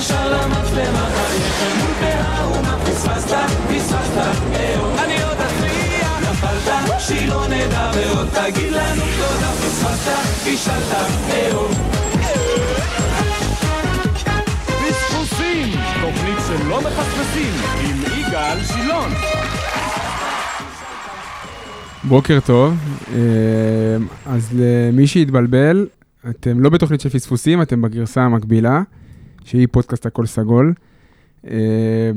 ישר למצלמה, חייכם מול פאה, ומה פספסת? פספסת, אהו. אני עוד אצליח, נפלת, שלא נדע, ועוד תגיד לנו תודה, פספסת, פישלת, אהו. פספוסים, תוכנית שלא מפספסים, עם יגאל שילון. בוקר טוב, אה, אז למי שהתבלבל, אתם לא בתוכנית של פספוסים, אתם בגרסה המקבילה, שהיא פודקאסט הכל סגול. אה,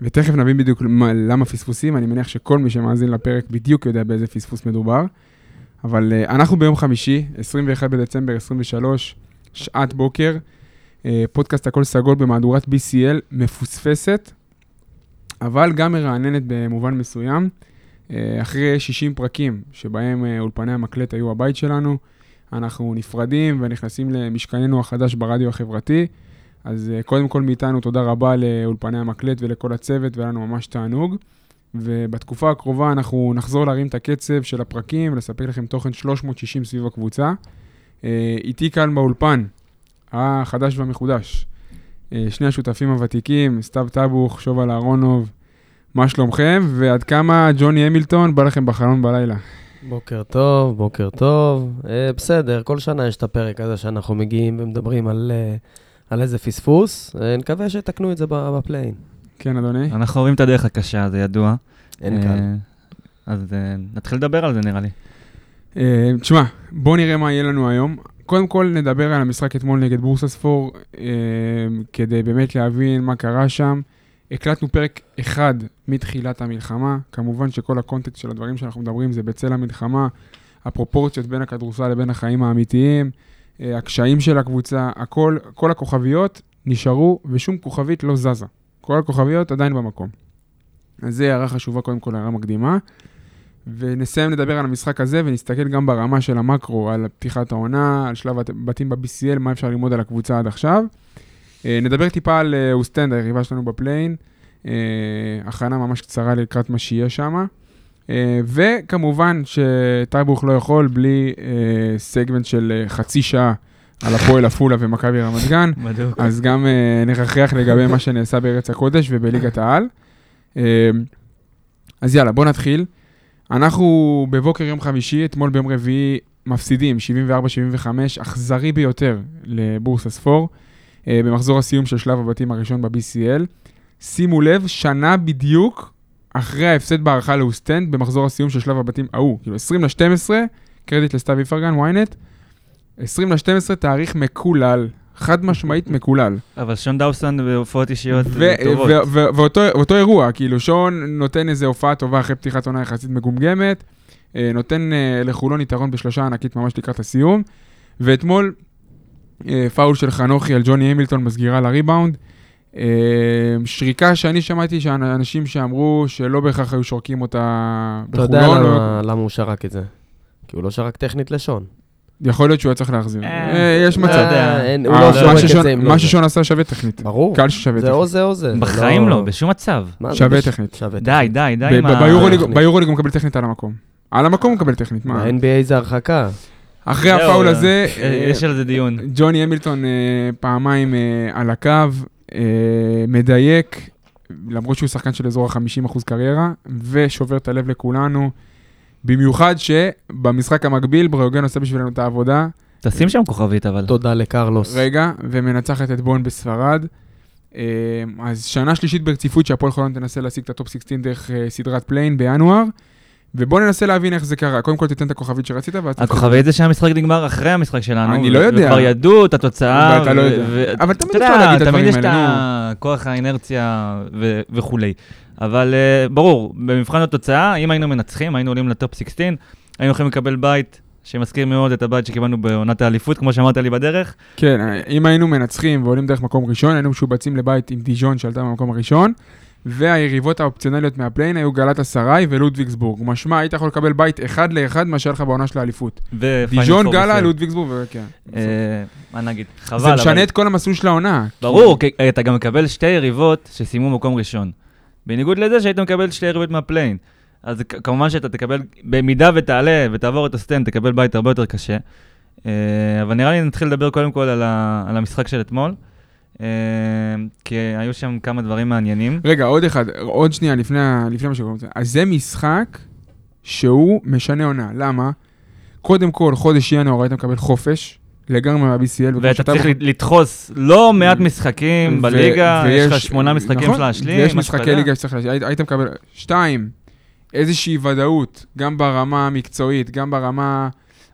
ותכף נבין בדיוק מה- למה פספוסים, אני מניח שכל מי שמאזין לפרק בדיוק יודע באיזה פספוס מדובר. אבל אה, אנחנו ביום חמישי, 21 בדצמבר 23, שעת בוקר, אה, פודקאסט הכל סגול במהדורת BCL מפוספסת, אבל גם מרעננת במובן מסוים. אה, אחרי 60 פרקים שבהם אולפני המקלט היו הבית שלנו, אנחנו נפרדים ונכנסים למשכננו החדש ברדיו החברתי. אז אה, קודם כל מאיתנו תודה רבה לאולפני המקלט ולכל הצוות, והיה לנו ממש תענוג. ובתקופה הקרובה אנחנו נחזור להרים את הקצב של הפרקים ולספק לכם תוכן 360 סביב הקבוצה. אה, איתי כאן באולפן, החדש והמחודש, אה, שני השותפים הוותיקים, סתיו טבוך, שובל אהרונוב, מה שלומכם? ועד כמה ג'וני המילטון בא לכם בחלון בלילה? בוקר טוב, בוקר טוב. בסדר, כל שנה יש את הפרק הזה שאנחנו מגיעים ומדברים על, על איזה פספוס. אה, נקווה שיתקנו את זה בפליין. כן, אדוני? אנחנו עוברים את הדרך הקשה, זה ידוע. אין אה, קל. אז אה, נתחיל לדבר על זה נראה לי. אה, תשמע, בוא נראה מה יהיה לנו היום. קודם כל נדבר על המשחק אתמול נגד בורסספור, אה, כדי באמת להבין מה קרה שם. הקלטנו פרק אחד מתחילת המלחמה, כמובן שכל הקונטקסט של הדברים שאנחנו מדברים זה בצל המלחמה, הפרופורציות בין הכדורסל לבין החיים האמיתיים, אה, הקשיים של הקבוצה, הכל, כל הכוכביות נשארו ושום כוכבית לא זזה. כל הכוכביות עדיין במקום. אז זה הערה חשובה, קודם כל הערה מקדימה. ונסיים לדבר על המשחק הזה ונסתכל גם ברמה של המקרו, על פתיחת העונה, על שלב הבתים ב-BCL, מה אפשר ללמוד על הקבוצה עד עכשיו. אה, נדבר טיפה על אה, אוסטנד, היריבה שלנו ב play-in, אה, הכנה ממש קצרה לקראת מה שיהיה שם. אה, וכמובן שטייבוך לא יכול בלי אה, סגמנט של אה, חצי שעה על הפועל עפולה ומכבי רמת גן. בדיוק. אז גם נרחיב לגבי מה שנעשה בארץ הקודש ובליגת העל. אז יאללה, בוא נתחיל. אנחנו בבוקר יום חמישי, אתמול ביום רביעי, מפסידים 74-75, אכזרי ביותר לבורסספור, במחזור הסיום של שלב הבתים הראשון ב-BCL. שימו לב, שנה בדיוק אחרי ההפסד בהארכה לאוסטנד במחזור הסיום של שלב הבתים ההוא, כאילו 20 ל-12, קרדיט לסתיו איפרגן, ynet, 20 ל-12, תאריך מקולל, חד משמעית מקולל. אבל שון דאוסון בהופעות אישיות טובות. ואותו אירוע, כאילו שון נותן איזו הופעה טובה אחרי פתיחת עונה יחסית מגומגמת, אה, נותן אה, לחולון יתרון בשלושה ענקית ממש לקראת הסיום, ואתמול אה, פאול של חנוכי על ג'וני המילטון בסגירה לריבאונד. אה, שריקה שאני שמעתי שאנשים שאמרו שלא בהכרח היו שורקים אותה אתה יודע בחולון, או- למה, למה הוא שרק את זה? כי הוא לא שרק טכנית לשון. יכול להיות שהוא היה צריך להחזיר. אה, אה, יש לא מצב. אה, הוא אה, לא מה שורק את זה לא מה זה. ששון עשה שווה טכנית. ברור. קל ששווה זה טכנית. או זה או זה. זה בחיים לא, בשום מצב. זה שווה טכנית. די, די, די. ביורוליג- הוא מקבל טכנית על המקום. על המקום הוא מקבל טכנית, מה? ב-NBA זה הרחקה. אחרי הפאול הזה, יש על זה דיון. ג'וני המילטון פעמיים על הקו, מדייק, למרות שהוא שחקן של אזור ה-50% קריירה, ושובר את הלב לכולנו. במיוחד שבמשחק המקביל, בריאוגן עושה בשבילנו את העבודה, תשים שם כוכבית אבל. תודה לקרלוס. רגע, ומנצחת את בון בספרד. אה, אז שנה שלישית ברציפות שהפועל חולון תנסה להשיג את הטופ 16 דרך אה, סדרת play-in בינואר. ובוא ננסה להבין איך זה קרה. קודם כל תיתן את הכוכבית שרצית, ואז... הכוכבית זה שהמשחק נגמר אחרי המשחק שלנו. אני לא יודע. וכבר ידעו את התוצאה. ואתה לא יודע. אבל תמיד אפשר להגיד את תמיד הדברים יש את האלה, הכוח האינרציה וכולי. אבל אה, ברור, במבחן התוצאה, אם היינו מנצחים, היינו עולים לטופ 16, היינו יכולים לקבל בית שמזכיר מאוד את הבית שקיבלנו בעונת האליפות, כמו שאמרת לי בדרך. כן, אם היינו מנצחים ועולים דרך מקום ראשון, היינו משובצים לבית עם דיז'ון שעלתה במקום הראשון, והיריבות האופציונליות מה play-in היו גלאטסראיי ולודוויגסבורג. משמע, היית יכול לקבל בית אחד לאחד מה שהיה לך בעונה של האליפות. דיז'ון, פור, גלאטה. לודוויגסבורג, וכן. אה, מה נגיד? חבל. זה משנה אבל- את כל המסלול של העונה. ברור, כי אתה גם מקבל שתי יריבות שסיימו מקום ראשון. בניגוד לזה שהיית מקבל שתי יריבות מה play-in. אז כמובן שאתה תקבל, במידה ותעלה ותעבור את אוסטנד, תקבל בית הרבה יותר קשה. אה, אבל נראה לי נתחיל לדבר קודם כל על המשחק של אתמול. אה, כי היו שם כמה דברים מעניינים. רגע, עוד אחד, עוד שנייה לפני, לפני מה שקורה. אז זה משחק שהוא משנה עונה. למה? קודם כל, חודש ינואר היית מקבל חופש, לגמרי מה-BCL. ואתה צריך לדחוס לא מעט משחקים בליגה, יש לך שמונה משחקים נכון, של להשלים. ויש משהו משחקי. ליגה שצריך להשלים. היית, היית מקבל, שתיים, איזושהי ודאות, גם ברמה המקצועית, גם ברמה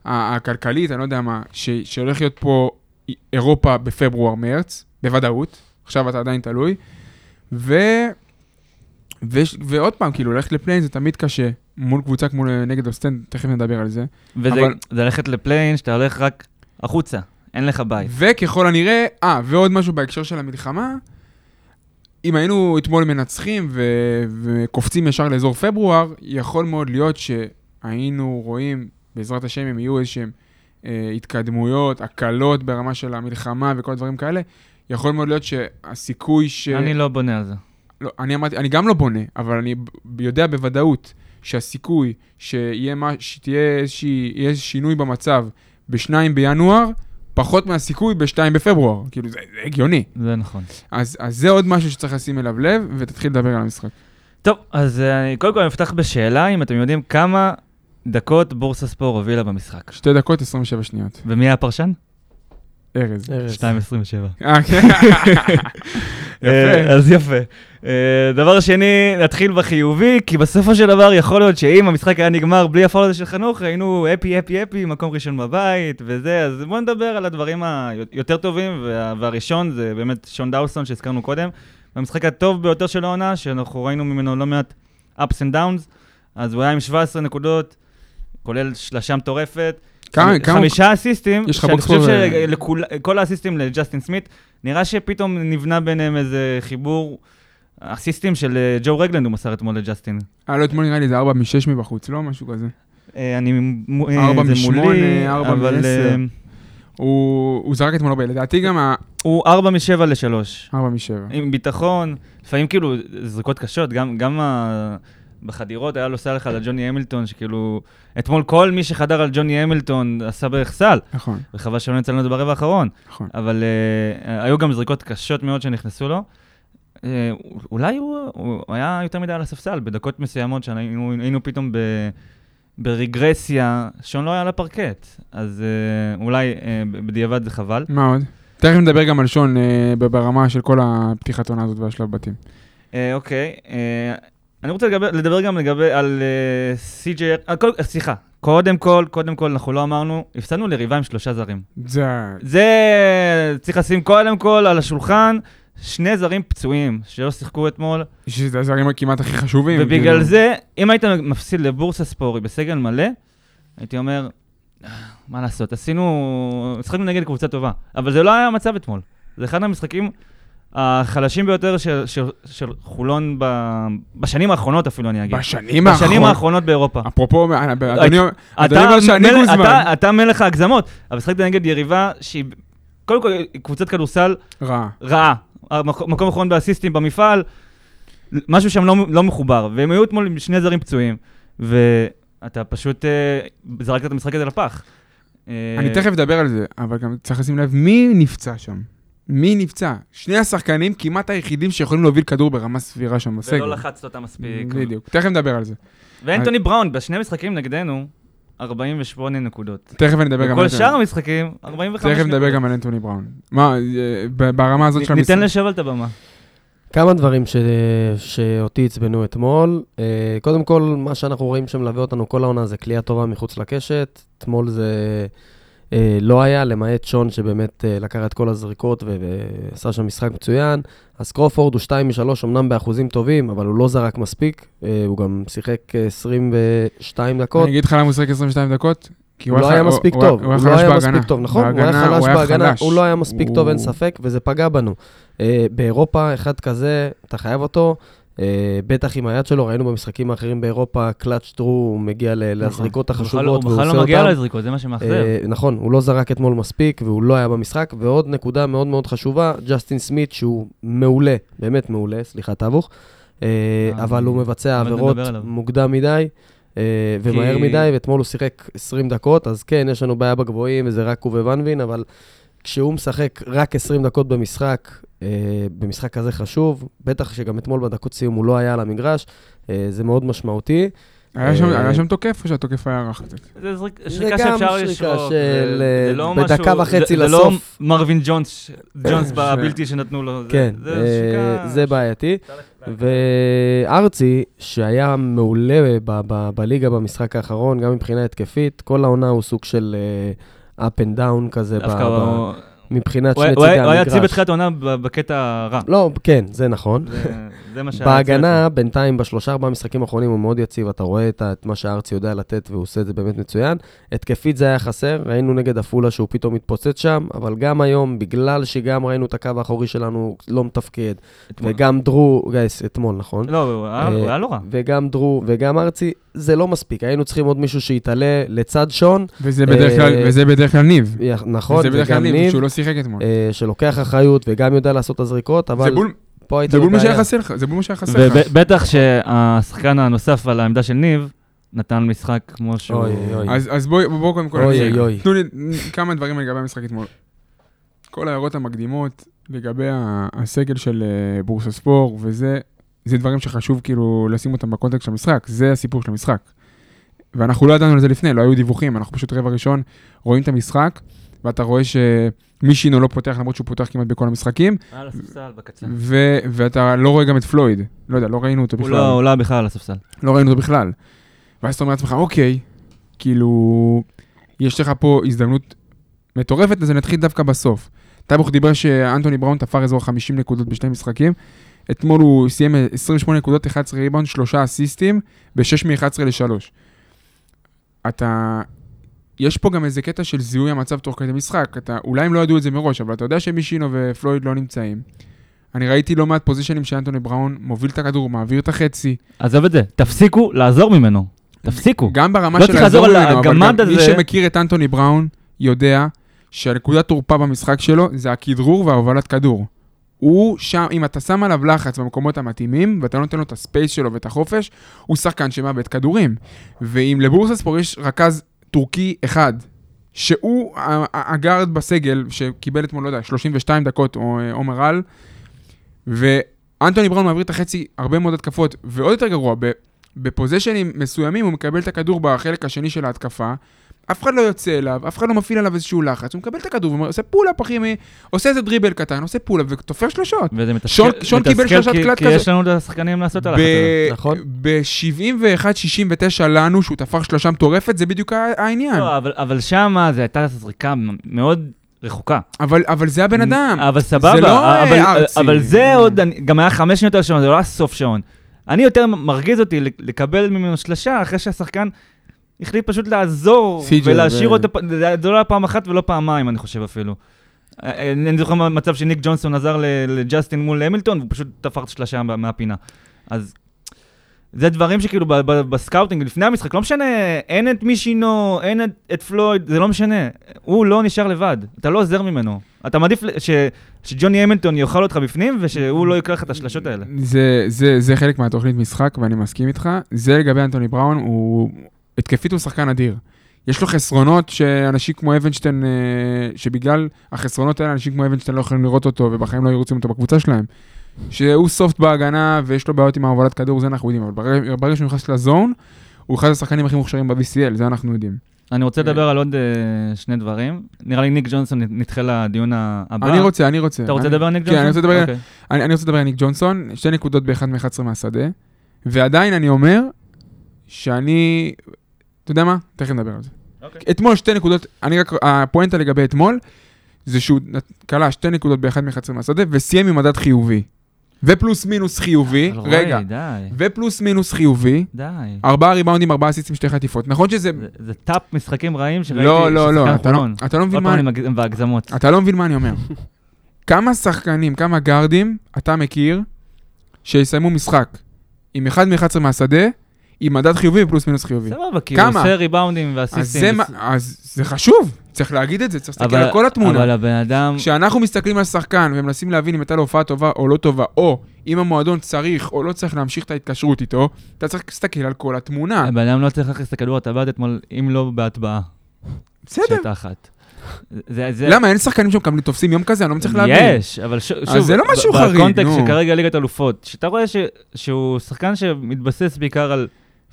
הכלכלית, אני לא יודע מה, שהולך להיות פה אירופה בפברואר-מרץ, בוודאות, עכשיו אתה עדיין תלוי, ו... ו... ועוד פעם, כאילו, ללכת ל play-in זה תמיד קשה, מול קבוצה כמו נגד אוסטנד, תכף נדבר על זה. וזה אבל- זה ללכת ל play-in, שאתה הולך רק החוצה, אין לך בית. וככל הנראה, אה, ועוד משהו בהקשר של המלחמה, אם היינו אתמול מנצחים ו... וקופצים ישר לאזור פברואר, יכול מאוד להיות שהיינו רואים, בעזרת השם, אם יהיו איזשהם אה, התקדמויות, הקלות ברמה של המלחמה וכל הדברים כאלה, יכול מאוד להיות שהסיכוי ש... אני לא בונה על זה. לא, אני אמרתי, אני גם לא בונה, אבל אני יודע בוודאות שהסיכוי שיהיה מה, שתהיה איזושהי, יהיה שינוי במצב בשניים בינואר, פחות מהסיכוי בשתיים בפברואר. כאילו, זה, זה הגיוני. זה נכון. אז, אז זה עוד משהו שצריך לשים אליו לב, ותתחיל לדבר על המשחק. טוב, אז אה, קודם כל אני אפתח בשאלה, אם אתם יודעים כמה דקות בורסה ספור הובילה במשחק. שתי דקות, 27 שניות. ומי היה הפרשן? ארז. ארז. 2.27. אה, כן. אה, יפה. אז יפה. אה, דבר שני, נתחיל בחיובי, כי בסופו של דבר יכול להיות שאם המשחק היה נגמר בלי הפועל הזה של חנוך, היינו אפי, אפי, אפי, מקום ראשון בבית וזה, אז בואו נדבר על הדברים היותר טובים, וה- והראשון זה באמת שון דאוסון שהזכרנו קודם. במשחק הטוב ביותר של העונה, שאנחנו ראינו ממנו לא מעט ups and downs, אז הוא היה עם 17 נקודות, כולל שלשה מטורפת. כמה- חמ- כמה- חמישה אסיסטים, שאני חושב שכל האסיסטים לג'סטין סמית, נראה שפתאום נבנה ביניהם איזה חיבור. אסיסטים של אה, ג'ו רגלנד הוא מסר אתמול לג'סטין. אה, לא, אתמול נראה לי זה 4 מ-6 מבחוץ, לא? משהו כזה. אה, אני... אה, ארבע משמונה, ארבע מעשר. הוא זרק אתמול הרבה, לדעתי גם ה... הוא 4 מ-7 ל-3. 4 מ-7. עם ביטחון, לפעמים כאילו זריקות קשות, גם, גם ה... בחדירות היה לו סל אחד על ג'וני המילטון, שכאילו, אתמול כל מי שחדר על ג'וני המילטון עשה בערך סל, נכון, וחבל שלא נצא לנו את זה ברבע האחרון. נכון. אבל uh, היו גם זריקות קשות מאוד שנכנסו לו. Uh, אולי הוא, הוא היה יותר מדי על הספסל, בדקות מסוימות שהיינו היינו פתאום ב, ברגרסיה, שון לא היה על הפרקט. אז uh, אולי uh, בדיעבד זה חבל. מה עוד? תכף נדבר גם על שון אה, ברמה של כל הפתיחת עונה הזאת והשלב בתים. אה, אוקיי, אה, אני רוצה לדבר, לדבר גם לגבי, על אה, סי.ג'יי, על כל- אה, סליחה, קודם כל, קודם כל, אנחנו לא אמרנו, הפסדנו ליריבה עם שלושה זרים. זה... זה צריך לשים קודם כל על השולחן, שני זרים פצועים שלא שיחקו אתמול, שזה הזרים כמעט הכי חשובים. ובגלל כאילו. זה, אם היית מפסיד לבורסה ספורי בסגל מלא, הייתי אומר, "אה, מה לעשות, עשינו, שחקנו נגד קבוצה טובה, אבל זה לא היה המצב אתמול. זה אחד המשחקים החלשים ביותר של, של, של חולון ב, בשנים האחרונות אפילו, אני אגיד. בשנים בשנים האחרונות. האחרונות באירופה. אפרופו, אה, אדוני אומר שאני מלך, גוזמן. אתה, אתה מלך ההגזמות, אבל שחקת נגד יריבה שהיא, קודם כל, קבוצת כדורסל רע. רעה. המקום מקום אחרון באסיסטים במפעל, משהו שם לא, לא מחובר. והם היו אתמול עם שני זרים פצועים, ואתה פשוט אה, זרקת את המשחק הזה לפח. אה, אני תכף אדבר על זה, אבל גם צריך לשים לב מי נפצע שם. מי נפצע? שני השחקנים כמעט היחידים שיכולים להוביל כדור ברמה סבירה שם בסגל. ולא לחצת אותם מספיק. בדיוק. תכף נדבר על זה. ואנטוני בראון, בשני משחקים נגדנו, 48 נקודות. תכף אני אדבר גם על בכל אנטוני. שאר המשחקים, 45 נקודות. תכף נדבר גם על אנטוני בראון. מה, אה, ב- ברמה הזאת של המשחק. ניתן לשבל את הבמה. כמה דברים ש... שאותי עצבנו אתמול. Uh, קודם כל, מה שאנחנו רואים שמלווה אותנו כל העונה זה כליאה טובה מחוץ לקשת. אתמול זה לא היה, למעט שון שבאמת uh, לקח את כל הזריקות. ועשה שם משחק מצוין. אז קרופורד הוא 2 מ-3, אמנם באחוזים טובים, אבל הוא לא זרק מספיק. Uh, הוא גם שיחק uh, 22 דקות. אני אגיד לך למה הוא שיחק 22 דקות? כי הוא לא היה מספיק טוב, הוא לא היה. מספיק טוב, נכון, הוא היה חלש בהגנה. הוא לא היה מספיק טוב, אין ספק, וזה פגע בנו. אה, באירופה, אחד כזה, אתה חייב אותו, אה, בטח עם היד שלו, ראינו במשחקים האחרים באירופה, קלאץ' טרו, הוא מגיע ל- לזריקות החשובות, לא- הוא בכלל לא מגיע אותן. לזריקות, זה מה שמאכזב. אה, נכון, הוא לא זרק אתמול מספיק, והוא לא היה במשחק. ועוד נקודה מאוד מאוד חשובה, ג'סטין סמית, שהוא מעולה, באמת מעולה, סליחה, טבוך, אה, אה, אבל הוא מבצע עבירות. מוקדם מדי. אה, ומהר מדי, ואתמול הוא שיחק 20 דקות, אז כן, יש לנו בעיה בגבוהים, וזה רק הוא וונבין, אבל כשהוא משחק רק 20 דקות במשחק, אה, במשחק כזה חשוב, בטח שגם אתמול בדקות סיום הוא לא היה על המגרש, אה, זה מאוד משמעותי. היה שם- אה, היה שם תוקף או שהתוקף היה רך קצת? זה זה שריקה גם שאפשר שריקה לשרוק. של, זה- זה לא בדקה משהו- וחצי זה- זה לסוף. לא מרווין ג'ונס, ג'ונס זה- בבלתי שנתנו לו. זה- כן, זה אה, שריקה... זה בעייתי. וארצי, שהיה מעולה ב- ב- בליגה במשחק האחרון, גם מבחינה התקפית, כל העונה הוא סוג של אה, up and down כזה, דווקא ב- מבחינת שני צידי היה- הוא היה המגרש. יציב בתחילת העונה בקטע הרע. לא, כן, זה נכון. זה- מה שהיה בהגנה, בינתיים, בשלושה ארבעה משחקים האחרונים הוא מאוד יציב, אתה רואה את מה שארצי יודע לתת והוא עושה את זה באמת מצוין. התקפית זה היה חסר, ראינו נגד עפולה שהוא פתאום מתפוצץ שם, אבל גם היום, בגלל שגם ראינו את הקו האחורי שלנו לא מתפקד. וגם דרו, גייס, אתמול, נכון? לא, הוא היה- הוא היה לא רע. וגם דרו וגם ארצי, זה לא מספיק. היינו צריכים עוד מישהו שיתעלה לצד שון, וזה בדרך כלל- אה, ניב. נכון, וזה בדרך כלל ניב, ניב, שהוא לא שיחק אתמול. אה, שלוקח אחריות וגם יודע לעשות את הזריקות, זה אבל בול- פה הייתה זה בול מה שהיה. חסר לך, זה בול מה שהיה חסר לך. ובטח שהשחקן הנוסף על העמדה של ניב, נתן משחק כמו שהוא... אוי, אוי. אז אז בואו קודם כל, אוי, אוי. תנו לי כמה דברים לגבי המשחק אתמול. כל ההערות המקדימות לגבי הסגל של אה, בורסה ספור וזה, זה דברים שחשוב כאילו לשים אותם בקונטקסט של המשחק, זה הסיפור של המשחק. ואנחנו לא ידענו על זה לפני, לא היו דיווחים, אנחנו פשוט רבע ראשון רואים את המשחק, ואתה רואה שמישינו לא פותח למרות שהוא פותח כמעט בכל המשחקים, על הספסל בקצה. ואתה לא רואה גם את פלויד, לא יודע, לא ראינו אותו בכלל. לא הוא לא היה בכלל על הספסל. לא ראינו אותו בכלל. ואז אתה אומר לעצמך, אוקיי, כאילו, יש לך פה הזדמנות מטורפת, אז אני אתחיל דווקא בסוף. טייבוך דיבר שאנטוני בראון תפר אזור 50 נקודות בשני משחקים. אתמול הוא סיים 28 נקודות, 11 ריבאונד, 3 אסיסטים, ב-6 מ-11 ל-3. אתה... יש פה גם איזה קטע של זיהוי המצב תוך כדי משחק. אתה, אולי הם לא ידעו את זה מראש, אבל אתה יודע שמישינו ופלויד לא נמצאים. אני ראיתי לא מעט פוזיישנים שאנטוני בראון מוביל את הכדור, מעביר את החצי, עזוב את זה, תפסיקו לעזור ממנו. תפסיקו. גם ברמה לא של לעזור ממנו, אבל גם הגמד מי הזה. שמכיר את אנטוני בראון יודע שהנקודת תורפה במשחק שלו זה הכדרור וההובלת כדור. הוא שם, אם אתה שם עליו לחץ במקומות המתאימים, ואתה נותן לו את הספייס שלו ואת החופש, הוא שחקן שמאבד כדורים. ואם לבורסספור יש רכז טורקי אחד, שהוא הגארד בסגל, שקיבל אתמול, לא יודע, 32 דקות, או אה, עומר על, ואנטוני בראון מעביר את החצי הרבה מאוד התקפות, ועוד יותר גרוע, ב position ים מסוימים הוא מקבל את הכדור בחלק השני של ההתקפה, אף אחד לא יוצא אליו, אף אחד לא מפעיל עליו איזשהו לחץ, הוא מקבל את הכדור ועושה pull-up, אחי, עושה איזה dribble קטן, עושה pull-up ותופר שלושות. וזה מתסכל, שון- שון קיבל שלושת כי- קלט כי כזה. יש לנו את השחקנים לעשות את הלחץ הזה. נכון. ב-71-69 לנו, שהוא תפר שלושה מטורפת, זה בדיוק העניין. לא, אבל- אבל שמה זו הייתה זריקה מאוד רחוקה. אבל אבל זה הבן אדם. אבל סבבה, זה לא, אבל, ארצי. אבל זה עוד, גם היה חמש שניות על שעון, זה לא היה סוף שעון. אני יותר מרגיז אותי לק- לקבל ממנו שלושה אחרי שהשחקן החליט פשוט לעזור ולהשאיר אותו, זה לא היה פעם אחת ולא פעמיים, אני חושב אפילו. אה, אני אני זוכר מצב שניק ג'ונסון עזר לג'סטין מול המילטון, והוא פשוט את שלושה מה- מהפינה. אז זה דברים שכאילו ב scouting, לפני המשחק, לא משנה, אין את מישינו, אין את, את פלויד, זה לא משנה. הוא לא נשאר לבד, אתה לא עוזר ממנו. אתה מעדיף ש, שג'וני המילטון יאכל אותך בפנים, ושהוא לא יקלע לך את השלשות האלה. זה, זה, זה חלק מהתוכנית משחק, ואני מסכים איתך. זה לגבי אנטוני בראון, הוא... התקפית הוא שחקן אדיר. יש לו חסרונות שאנשים כמו אבנשטיין, אה, שבגלל החסרונות האלה, אנשים כמו אבנשטיין לא יכולים לראות אותו, ובחיים לא היו רוצים אותו בקבוצה שלהם. שהוא סופט בהגנה, ויש לו בעיות עם ההובלת כדור, זה אנחנו יודעים, אבל ברגע, ברגע שהוא נכנס לזון, הוא אחד השחקנים הכי מוכשרים ב-BCL, זה אנחנו יודעים. אני רוצה לדבר על עוד אה, שני דברים. נראה לי ניק ג'ונסון נדחה לדיון הבא. אני רוצה, אני רוצה. אתה רוצה לדבר על ניק כן, ג'ונסון? אני רוצה לדבר- אוקיי. אני, אני רוצה לדבר על ניק ג'ונסון, שתי נקודות באחד מ-11 מהשדה, ועדיין אני אומר שאני, אתה יודע מה? תכף נדבר על זה. אוקיי. אתמול שתי נקודות, אני רק, הפואנטה לגבי אתמול, זה שהוא כלה שתי נקודות באחד מ-11 מהשדה, וסיים עם מדד חיובי. ופלוס מינוס חיובי, אבל רגע, די, ופלוס מינוס חיובי, די. ארבעה ריבאונדים, ארבעה אסיסטים, שתי חטיפות. נכון שזה... זה- זה טאפ משחקים רעים שראיתי לא, לא, לא, ששחקן אתה לא-. אתה לא מבין עוד מה... פעם מגזים בהגזמות. אתה לא מבין מה אני אומר. כמה שחקנים, כמה גארדים אתה מכיר שיסיימו משחק עם אחד מ-11 מהשדה, עם מדד חיובי ופלוס מינוס חיובי? סבבה, כי הוא כמה? עושה ריבאונדים אז ואסיסטים. וס- אז זה חשוב, צריך להגיד את זה, צריך להסתכל על כל התמונה. אבל הבן אדם... כשאנחנו מסתכלים על שחקן ומנסים להבין אם הייתה לו הופעה טובה או לא טובה, או אם המועדון צריך או לא צריך להמשיך את ההתקשרות איתו, אתה צריך להסתכל על כל התמונה. הבן אדם לא צריך להכניס את הכדור הטבעת אתמול, אם לא בהטבעה. בסדר, אחת. זה, זה, למה, אין שחקנים שמקבלים תופסים יום כזה? אני לא מצליח להבין. יש, אבל ש, שוב, זה לא משהו חריג, בקונטקסט נו. שכרגע ליגת אלופות, שאתה רואה ש, שהוא שחקן שמתבסס בעיקר על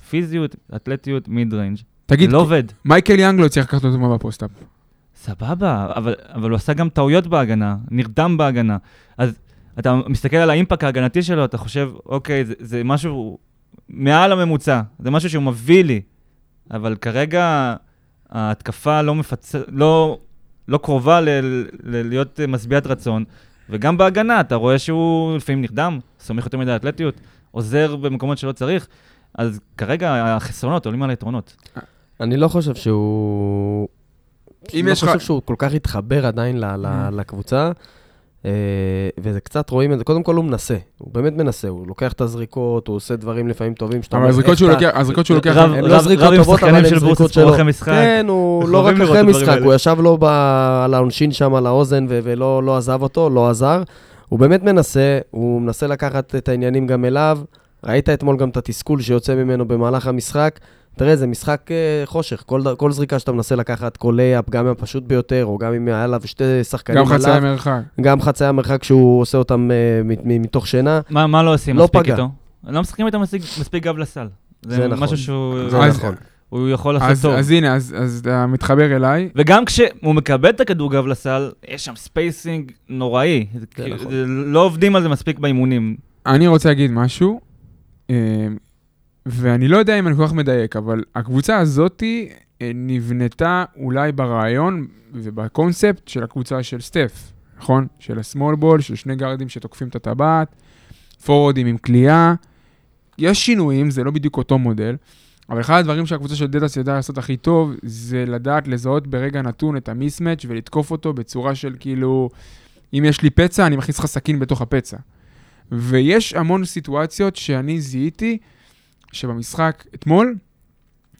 פיזיות, אתלטיות, mid-range, תגיד, לא עובד. מייקל יאנג לא הצליח לקחת אותו ב post-up. סבבה, אבל, אבל הוא עשה גם טעויות בהגנה, נרדם בהגנה. אז אתה מסתכל על ה impact ההגנתי שלו, אתה חושב, אוקיי, זה, זה משהו מעל הממוצע, זה משהו שהוא מביא לי, אבל כרגע ההתקפה לא מפצ... לא, לא קרובה ל, ל, להיות משביעת רצון, וגם בהגנה, אתה רואה שהוא לפעמים נרדם, סומך יותר מדי אתלטיות, עוזר במקומות שלא צריך, אז כרגע החסרונות עולים על היתרונות. אני לא חושב שהוא... אם לא יש לך- חושב שהוא כל כך התחבר עדיין ל- ל- Mm. לקבוצה, אה, וזה קצת רואים את זה. קודם כל הוא מנסה, הוא באמת מנסה, הוא לוקח את הזריקות, הוא עושה דברים לפעמים טובים. שאתה אבל אומר, הזריקות איך שהוא לוקח, הזריקות שהוא לוקח... הם לא זריקות טובות, אבל הם זריקות שלו. כן, הוא לא רק אחרי משחק. הוא ישב לו ב- על העונשין שם, על האוזן, ו- ולא לא עזב אותו, לא עזר. הוא באמת מנסה, הוא מנסה לקחת את העניינים גם אליו. ראית אתמול גם את התסכול שיוצא ממנו במהלך המשחק. תראה, זה משחק אה, חושך. כל, כל זריקה שאתה מנסה לקחת, כל לייפ, גם הפשוט ביותר, או גם אם היה עליו שתי שחקנים גם חצאי עליו, מרחק. גם חצאי המרחק שהוא עושה אותם אה, מ- מ- מתוך שינה. מה, מה לא עושים לא מספיק פגע. איתו? לא משחקים איתו מספיק, מספיק גב לסל. זה, זה נכון. משהו שהוא זה אז- נכון. הוא יכול לעשות אז טוב. אז הנה, אז אז אתה מתחבר אליי. וגם כשהוא מקבל את הכדור גב לסל, יש שם ספייסינג נוראי. זה כאילו- נכון. זה לא עובדים על זה מספיק באימונים. אני רוצה להגיד משהו, ואני לא יודע אם אני כל כך מדייק, אבל הקבוצה הזאתי אה, נבנתה אולי ברעיון ובקונספט של הקבוצה של סטף, נכון? של ה small ball, של שני גארדים שתוקפים את הטבעת, פורוורדים עם קליעה. יש שינויים, זה לא בדיוק אותו מודל, אבל אחד הדברים שהקבוצה של דדס ידעה לעשות הכי טוב, זה לדעת לזהות ברגע נתון את ה mismatch ולתקוף אותו בצורה של כאילו, אם יש לי פצע, אני מכניס לך סכין בתוך הפצע. ויש המון סיטואציות שאני זיהיתי שבמשחק אתמול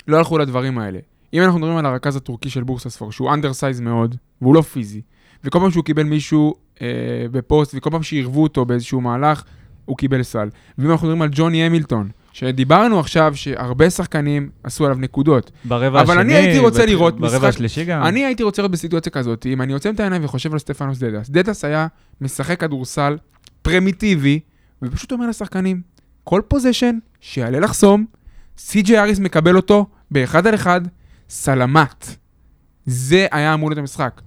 לא הלכו לדברים האלה. אם אנחנו מדברים על הרכז הטורקי של בורסספור, שהוא undersized מאוד, והוא לא פיזי, וכל פעם שהוא קיבל מישהו אה, בפוסט, וכל פעם שעירבו אותו באיזשהו מהלך, הוא קיבל סל. ואם אנחנו מדברים על ג'וני המילטון, שדיברנו עכשיו שהרבה שחקנים עשו עליו נקודות. ברבע אבל השני... אני הייתי רוצה בת- לראות ברבע משחק- השלישי גם. אני הייתי רוצה לראות בסיטואציה כזאת, אם אני עוצם את העיניים וחושב על סטפנוס דדס, דדס היה משחק כדורסל פרימיטיבי, ופשוט אומר לשחקנים, כל position שיעלה לחסום, סי.ג'יי האריס מקבל אותו באחד על אחד, סלמת. זה היה אמור להיות המשחק.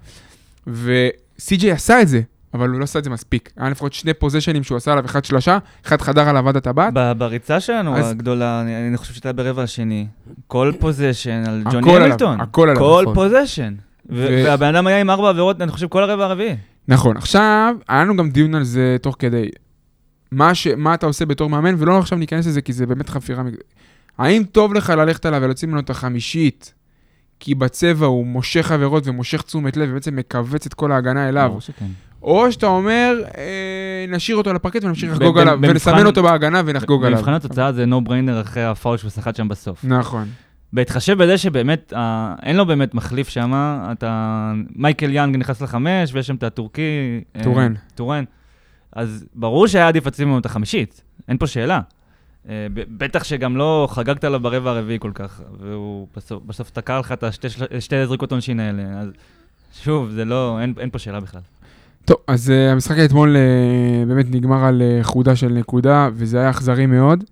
וסי.ג'יי עשה את זה, אבל הוא לא עשה את זה מספיק. היה לפחות שני פוזיישנים שהוא עשה עליו, אחד שלושה, אחד חדר עליו עד הטבעת. בריצה שלנו אז- הגדולה, אני אני חושב שהייתה ברבע השני. כל פוזיישן על הכל ג'וני עליו, המילטון. הכל עליו, כל נכון. פוזיישן. ו- והבן אדם היה עם ארבע עבירות, אני חושב, כל הרבע הרביעי. נכון, עכשיו, היה לנו גם דיון על זה תוך כדי. מה, ש... מה אתה עושה בתור מאמן, ולא עכשיו ניכנס לזה, כי זה באמת חפירה. האם טוב לך ללכת עליו ולהוציא ממנו את החמישית, כי בצבע הוא מושך עבירות ומושך תשומת לב, ובעצם מכווץ את כל ההגנה אליו, ברור שכן. או שאתה אומר, אה, נשאיר אותו על הפרקט ונמשיך לחגוג עליו, ונסמן אותו בהגנה ונחגוג עליו. במבחן התוצאה זה no-brainer אחרי הפאול שהוא סחט שם בסוף. נכון. בהתחשב בזה שבאמת, אה, אין לו באמת מחליף שם, אתה... מייקל יאנג נכנס לחמש, ויש שם את הטורקי... אה, טורן. טורן. אז ברור שהיה עדיף לשים לנו את החמישית, אין פה שאלה. אה, בטח שגם לא חגגת עליו ברבע הרביעי כל כך, והוא בסוף, בסוף תקע לך את השתי שתי זריקות עונשין האלה, אז שוב, זה לא, אין, אין פה שאלה בכלל. טוב, אז uh, המשחק אתמול uh, באמת נגמר על uh, חודה של נקודה, וזה היה אכזרי מאוד.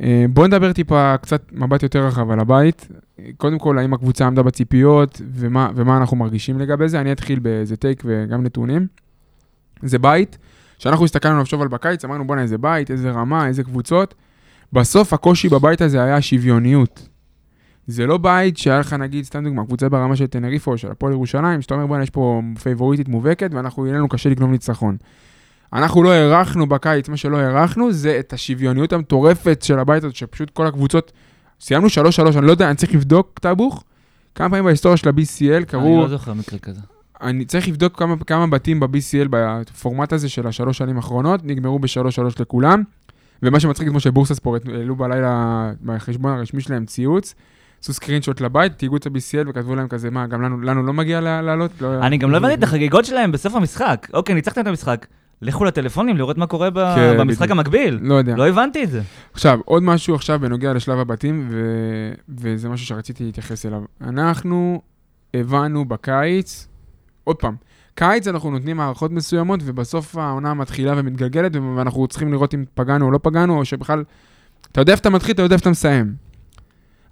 Uh, בואו נדבר טיפה קצת מבט יותר רחב על הבית. קודם כל, האם הקבוצה עמדה בציפיות, ומה, ומה אנחנו מרגישים לגבי זה. אני אתחיל באיזה טייק וגם נתונים. זה בית שאנחנו הסתכלנו לחשוב על בקיץ, אמרנו בואנה איזה בית, איזה רמה, איזה קבוצות. בסוף הקושי בבית הזה היה השוויוניות. זה לא בית שהיה לך נגיד, סתם דוגמא, קבוצה ברמה של טנריפה או של הפועל ירושלים, שאתה אומר בואנה יש פה פייבוריטית מובהקת ואנחנו, יהיה לנו קשה לגנוב ניצחון. אנחנו לא הערכנו בקיץ, מה שלא הערכנו זה את השוויוניות המטורפת של הבית הזה, שפשוט כל הקבוצות, סיימנו 3-3, אני לא יודע, אני צריך לבדוק טאבוך, כמה פעמים בהיסטוריה של ה-BCL אני קרו, לא זוכר מקרה כזה. אני צריך לבדוק כמה, כמה בתים ב-BCL בפורמט הזה של השלוש שנים האחרונות, נגמרו ב-3-3 לכולם. ומה שמצחיק אתמול שבורסה ספורט העלו בלילה בחשבון הרשמי שלהם ציוץ, עשו סקרין שוט לבית, תהיגו את ה-BCL וכתבו להם כזה, מה, גם לנו, לנו לא מגיע לעלות? לא, אני גם לא הבנתי את החגיגות שלהם בסוף המשחק. אוקיי, ניצחתם את המשחק, לכו לטלפונים לראות מה קורה ב- כן, במשחק בדיוק. המקביל. לא יודע. לא הבנתי את זה. עכשיו, עוד משהו עכשיו בנוגע לשלב הבתים, ו... וזה משהו שרציתי להתייחס אליו. אנחנו הבנו בקיץ עוד פעם, קיץ אנחנו נותנים הערכות מסוימות, ובסוף העונה מתחילה ומתגלגלת, ואנחנו צריכים לראות אם פגענו או לא פגענו, או שבכלל, אתה יודע איפה אתה מתחיל, אתה יודע איפה אתה מסיים.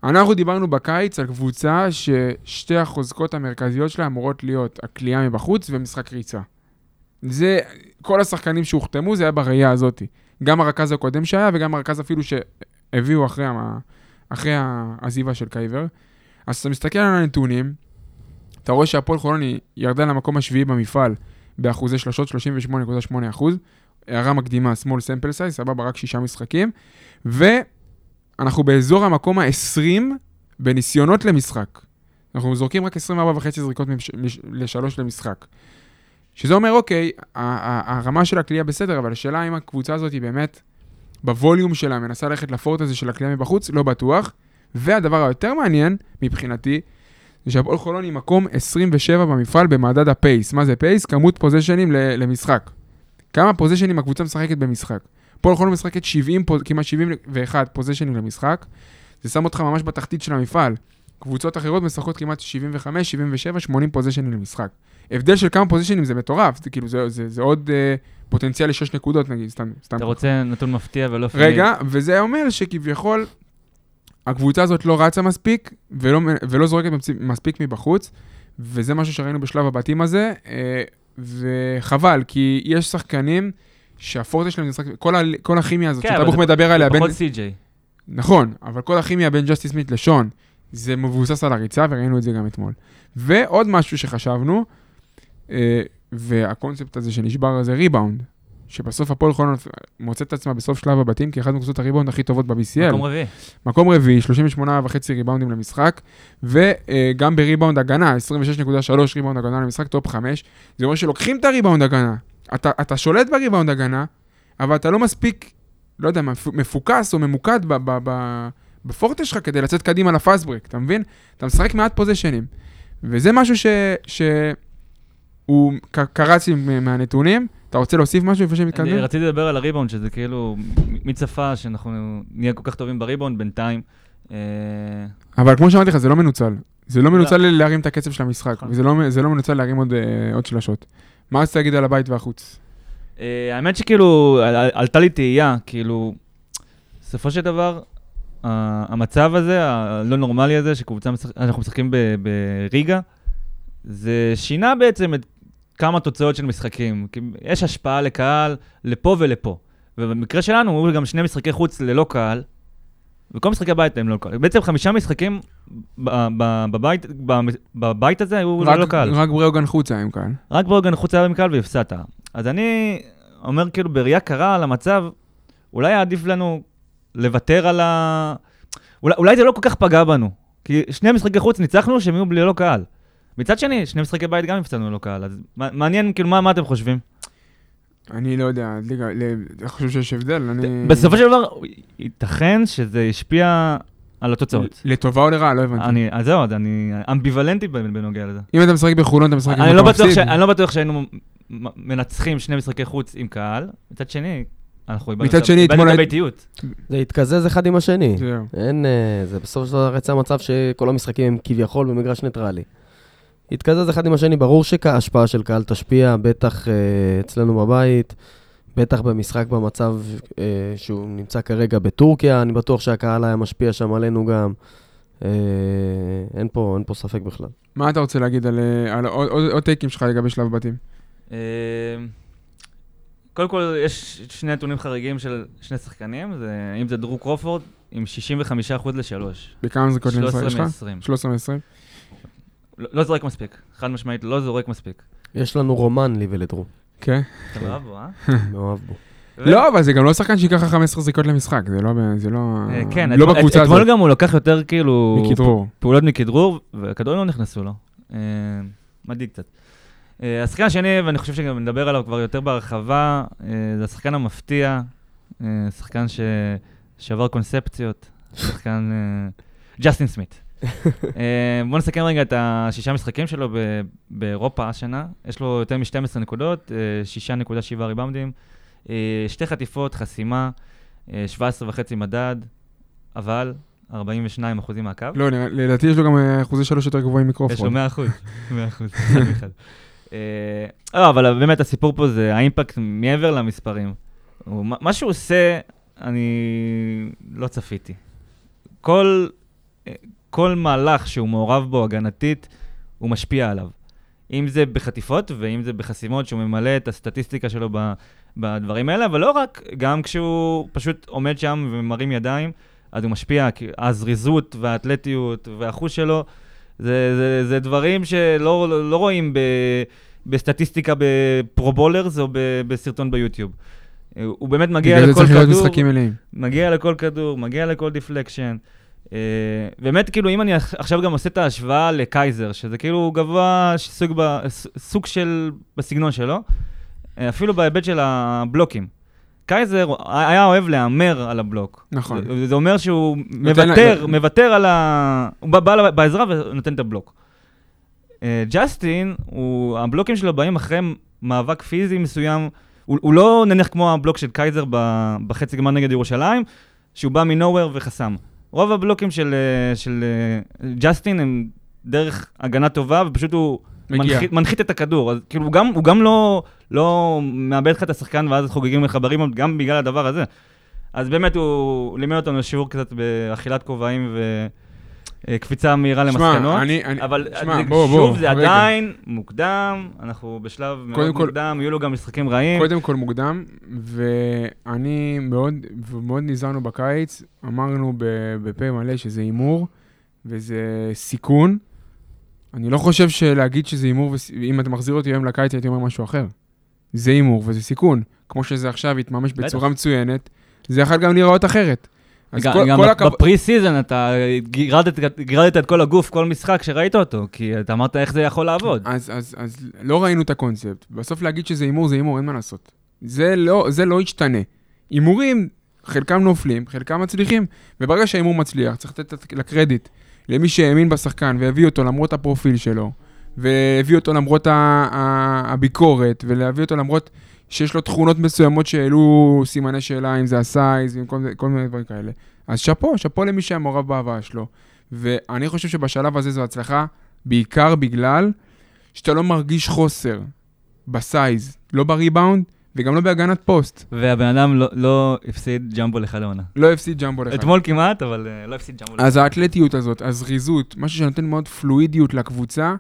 אנחנו דיברנו בקיץ על קבוצה ששתי החוזקות המרכזיות שלה אמורות להיות הכלייה מבחוץ ומשחק ריצה. זה, כל השחקנים שהוחתמו, זה היה בראייה הזאת. גם הרכז הקודם שהיה, וגם הרכז אפילו שהביאו אחרי, המ- אחרי העזיבה של קייבר. אז אתה מסתכל על הנתונים, אתה רואה שהפועל חולון ירדה למקום השביעי במפעל באחוזי שלשות, 38.8 אחוז. הערה מקדימה, small sample size, סבבה, רק שישה משחקים. ואנחנו באזור המקום ה-20 בניסיונות למשחק. אנחנו זורקים רק 24.5 זריקות מש- לשלוש למשחק. שזה אומר, אוקיי, הרמה של הקליעה בסדר, אבל השאלה אם הקבוצה הזאת היא באמת, ב volume שלה, מנסה ללכת לפורט הזה של הקליעה מבחוץ, לא בטוח. והדבר היותר מעניין, מבחינתי, זה שהפועל חולון היא מקום 27 במפעל במדד ה pace. מה זה pace? כמות פוזיישנים למשחק. כמה פוזיישנים הקבוצה משחקת במשחק. הפועל חולון משחקת 70, פוז- כמעט 71 פוזיישנים למשחק. זה שם אותך ממש בתחתית של המפעל. קבוצות אחרות משחקות כמעט 75, 77, 80 פוזיישנים למשחק. הבדל של כמה פוזיישנים זה מטורף, זה כאילו, זה, זה, זה עוד אה, פוטנציאל לשש נקודות נגיד, סתם. סתם אתה רוצה נתון מפתיע ולא פנימי. רגע, וזה אומר שכביכול הקבוצה הזאת לא רצה מספיק ולא, ולא זורקת מספיק- מבחוץ, וזה משהו שראינו בשלב הבתים הזה, אה, וחבל, כי יש שחקנים שהפורטה שלהם זה משחק, כל, ה, כל הכימיה הזאת כן, שאתה אבל בוך זה- מדבר עליה, זה בין, פחות סי.ג'יי. נכון, אבל כל הכימיה בין ג'סטי סמית לשון, זה מבוסס על הריצה, וראינו את זה גם אתמול. ועוד משהו שחשבנו, אה, והקונספט הזה שנשבר זה ריבאונד, שבסוף הפועל חולון מוצאת את עצמה בסוף שלב הבתים כאחת מקבוצות הריבאונד הכי טובות ב-BCL. מקום רביעי. מקום רביעי, 38 וחצי ריבאונדים למשחק, וגם בריבאונד הגנה, 26.3 ריבאונד הגנה למשחק, top 5. זה אומר שלוקחים את הריבאונד הגנה, אתה, אתה שולט בריבאונד הגנה, אבל אתה לא מספיק, לא יודע, מפ- מפוקס או ממוקד ב, ב, ב, בפורטה שלך כדי לצאת קדימה לפאסט ברק, אתה מבין? אתה משחק מעט פוזיישנים. וזה משהו ש... ש... הוא קרץ לי מהנתונים. אתה רוצה להוסיף משהו לפני אני שמתקדם? רציתי לדבר על הריבאונד, שזה כאילו, מי צפה שאנחנו נהיה כל כך טובים בריבאונד בינתיים. אה, אבל כמו שאמרתי לך, זה לא מנוצל. זה לא מנוצל לא. להרים את הקצב של המשחק, נכון. וזה לא, לא מנוצל להרים עוד, אה, שלשות. מה רצית להגיד על הבית והחוץ? אה, האמת שכאילו, על- על- עלתה לי תהייה, כאילו, בסופו של דבר, המצב הזה, הלא נורמלי הזה, שקבוצה, משחק- אנחנו משחקים בריגה, זה שינה בעצם את כמה תוצאות של משחקים. כי יש השפעה לקהל לפה ולפה. ובמקרה שלנו, היו גם שני משחקי חוץ ללא קהל, וכל משחקי הבית הם ללא קהל. בעצם חמישה משחקים בבית, בבית הזה היו ללא רק, קהל. רק בריאוגן חוצה עם קהל. רק בורגן חוץ היה עם קהל והפסדת. אז אני אומר כאילו בראייה קרה על המצב, אולי היה עדיף לנו לוותר על ה... אולי, אולי זה לא כל כך פגע בנו. כי שני משחקי חוץ ניצחנו שהם יהיו ללא קהל. מצד שני, שני משחקי בית גם הפסדנו ללא קהל, אז מע- מעניין, כאילו, מה, מה אתם חושבים? אני לא יודע, ליגה, ל- אני חושב שיש הבדל, אני... בסופו של דבר, ייתכן שזה השפיע על התוצאות. לטובה או לרעה, לא הבנתי. אני, אז זהו, אני אמביוולנטי בנוגע לזה. אם אתה משחק בחולון, אתה משחק עם לא, מקום ש... מפסיד. אני לא בטוח שהיינו מנצחים שני משחקי חוץ עם קהל. מצד שני, אנחנו איבדנו מצד את שני, איבדנו אתמול את היית- הביתיות. זה התקזז אחד עם השני. זהו. אין, אה, זה בסופו של דבר יצא מצב שכל המשחקים הם כביכול במגרש ניטרלי. התקזז אחד עם השני, ברור שההשפעה של קהל תשפיע, בטח אה, אצלנו בבית, בטח במשחק במצב אה, שהוא נמצא כרגע בטורקיה, אני בטוח שהקהל היה משפיע שם עלינו גם. אין פה, אין פה ספק בכלל. מה אתה רוצה להגיד על, אה, על עוד- עוד עוד טייקים שלך לגבי שלב בתים? קודם כל, יש שני נתונים חריגים של שני שחקנים, זה אם זה דרו קרופורד עם 65% לשלוש. בכמה זריקות למשחק 13 יש לך? מ-20. 13 מ-20? לא לא זורק מספיק, חד משמעית, לא זורק מספיק. יש לנו רומן לי ולדרו, כן. אתה מאוהב בו, אה? מאוהב בו. ו- לא, אבל זה גם לא שחקן שייקח לך 15 זריקות למשחק, זה לא... זה לא... אה, כן, לא אתמול- בקבוצה אתמול הזאת. גם הוא לקח יותר כאילו... מכדרור. פעולות מכדרור, והכדורים לא נכנסו לו. אה, מדאיג קצת. אה, השחקן השני, ואני חושב שגם נדבר עליו כבר יותר בהרחבה, אה, זה השחקן המפתיע, אה, שחקן ששבר קונספציות, שחקן ג'סטין סמית. בואו נסכם רגע את השישה משחקים שלו ב- באירופה השנה. יש לו יותר מ-12 נקודות, אה, 6.7 ריבאונדים, שתי חטיפות, חסימה, אה, 17 וחצי מדד, אבל 42 אחוזים מהקו. לא, לדעתי יש לו גם אחוזי שלוש יותר גבוהים יש לו מקרופורד. 100 אחוז, 100 אחוז, לא, אבל באמת הסיפור פה זה האימפקט מעבר למספרים. מה שהוא עושה, אני לא צפיתי. כל, אה, כל מהלך שהוא מעורב בו הגנתית, הוא משפיע עליו. אם זה בחטיפות ואם זה בחסימות, שהוא ממלא את הסטטיסטיקה שלו ב, בדברים האלה, אבל לא רק, גם כשהוא פשוט עומד שם ומרים ידיים, אז הוא משפיע, כי הזריזות והאתלטיות והחוש שלו, זה, זה, זה דברים שלא לא, רואים ב, בסטטיסטיקה ב Proballers או ב, בסרטון ביוטיוב. הוא באמת מגיע בגלל זה לכל צריך להיות כדור, משחקים מלאים. מגיע לכל כדור, מגיע לכל deflection. אה, באמת, כאילו, אם אני עכשיו גם עושה את ההשוואה לקייזר, שזה כאילו גבוה סוג, ב, סוג של, בסגנון שלו, אה, אפילו בהיבט של הבלוקים. קייזר היה אוהב להמר על הבלוק. נכון. זה, זה אומר שהוא נותן לה- מוותר, מוותר על ה... הוא בא, בא בעזרה ונותן את הבלוק. אה, ג'סטין, הוא, הבלוקים שלו באים אחרי מאבק פיזי מסוים. הוא, הוא לא נניח כמו הבלוק של קייזר ב, בחצי גמר נגד ירושלים, שהוא בא מ nowhere וחסם. רוב הבלוקים של, אה, של אה, ג'סטין הם דרך הגנה טובה, ופשוט הוא. מנחית, מנחית את הכדור. אז כאילו, גם, הוא גם לא, לא מאבד לך את השחקן ואז חוגגים לך בריבאונד, גם בגלל הדבר הזה. אז באמת הוא לימד אותנו שיעור קצת באכילת כובעים וקפיצה מהירה שמע, למסקנות. אני- אני- אבל שמע, זה- בוא, שוב, בוא, זה רגע. עדיין מוקדם, אנחנו בשלב מאוד כל- מוקדם, יהיו לו גם משחקים רעים. קודם כל מוקדם, ואני מאוד, מאוד נזהרנו בקיץ, אמרנו בפה מלא שזה הימור, וזה סיכון. אני לא חושב שלהגיד שזה הימור, אם אתה מחזיר אותי היום לקיץ, הייתי אומר משהו אחר. זה הימור וזה סיכון. כמו שזה עכשיו התממש. בצורה מצוינת, זה יכול גם להיראות אחרת. גם, כל, גם כל בפ- הכבוד... ב pre-season אתה גירדת, גירדת את כל הגוף, כל משחק שראית אותו, כי אתה אמרת איך זה יכול לעבוד. אז, אז, אז לא ראינו את הקונספט. בסוף להגיד שזה הימור זה הימור, אין מה לעשות. זה לא, זה לא ישתנה. הימורים, חלקם נופלים, חלקם מצליחים, וברגע שההימור מצליח, צריך לתת לקרדיט למי שהאמין בשחקן והביא אותו למרות הפרופיל שלו, והביא אותו למרות הביקורת, ולהביא אותו למרות שיש לו תכונות מסוימות שהעלו סימני שאלה, אם זה ה size, עם כל, כל מיני דברים כאלה. אז שאפו, שאפו למי שהיה מעורב בהבאה שלו. ואני חושב שבשלב הזה זו הצלחה, בעיקר בגלל שאתה לא מרגיש חוסר ב size, לא בריבאונד וגם לא בהגנת פוסט. והבן אדם לא, לא הפסיד jump ball כל העונה. לא הפסיד jump ball. אתמול כמעט, אבל אה, לא הפסיד jump ball. אז האתלטיות הזאת, הזריזות, משהו שנותן מאוד פלואידיות לקבוצה,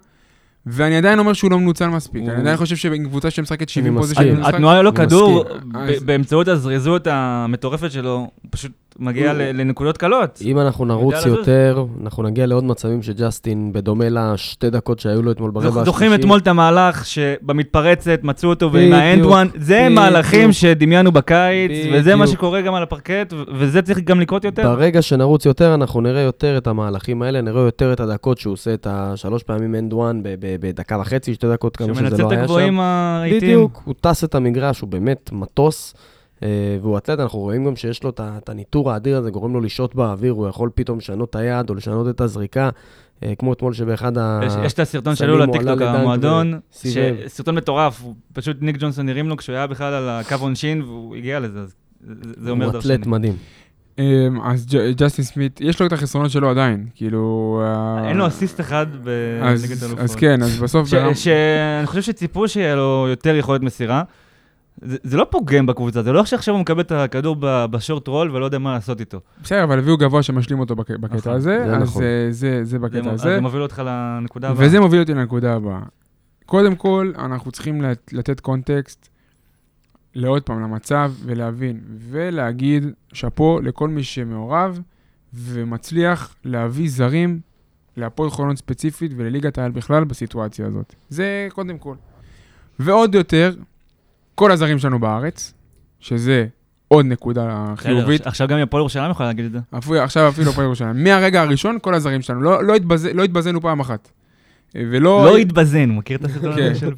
ואני עדיין אומר שהוא לא מנוצל מספיק. אני עדיין חושב שמשחקת שמשחקת 70 אני possession מסכים. במשחק, התנועה לו אני כדור, אז- באמצעות הזריזות המטורפת שלו, הוא פשוט מגיע לנקודות קלות. אם אנחנו נרוץ. יותר, אנחנו נגיע לעוד מצבים שג'סטין, בדומה לשתי דקות שהיו לו אתמול ברבע השלישי. זוכרים אתמול את המהלך שבמתפרצת מצאו אותו ועם ה and one, זה. מהלכים שדמיינו בקיץ, וזה מה. שקורה גם על הפרקט, וזה צריך גם לקרות יותר. ברגע שנרוץ יותר, אנחנו נראה יותר את המהלכים האלה, נראה יותר את הדקות שהוא עושה את השלוש פעמים and one בדקה וחצי, שתי דקות, כמה שזה שמנצל לא את היה שם. הגבוהים הרהיטים. בדיוק, הוא טס את המגרש, הוא באמת מטוס, אה, והוא אתלט, אנחנו רואים גם שיש לו את את הניטור האדיר הזה, גורם לו לשהות באוויר, הוא יכול פתאום לשנות את היד או לשנות את הזריקה, אה, כמו אתמול שבאחד ה... יש, את הסרטון הוא עלה לטיקטוק המועדון, סרטון מטורף, הוא פשוט ניק ג'ונסון הרים לו כשהוא היה בכלל על הקו עונשין והוא הגיע לזה, אז זה- אומר הוא דרשני. אתלט מדהים. אמ, אז ג'סטין סמית, יש לו את החסרונות שלו עדיין, כאילו... אה, אין לו אסיסט אחד אז, אלופות. אז כן, אז בסוף... שאני חושב שציפו שיהיה לו יותר יכולת מסירה. זה, לא פוגם בקבוצה, זה לא שעכשיו הוא מקבל את הכדור ב- בשורט רול ולא יודע מה לעשות איתו. בסדר, אבל הביאו גבוה שמשלים אותו בק- בקטע נכון, הזה, זה אז נכון. אה, זה- בקטע הזה. זה מוביל אותך לנקודה הבאה. וזה מוביל אותי לנקודה הבאה. קודם כל, אנחנו צריכים לת- לתת קונטקסט לעוד פעם, למצב, ולהבין, ולהגיד שאפו לכל מי שמעורב ומצליח להביא זרים להפועל חולון ספציפית ולליגת העל בכלל בסיטואציה הזאת. זה קודם כל. ועוד יותר, כל הזרים שלנו בארץ, שזה עוד נקודה חיובית. עכשיו גם הפועל ירושלים יכולה להגיד את זה. אפילו, עכשיו אפילו הפועל ירושלים. מהרגע הראשון, כל הזרים שלנו. לא, לא, התבז... לא התבזינו פעם אחת. ולא... לא התבזן, מכיר את הסרטון כן. הזה של...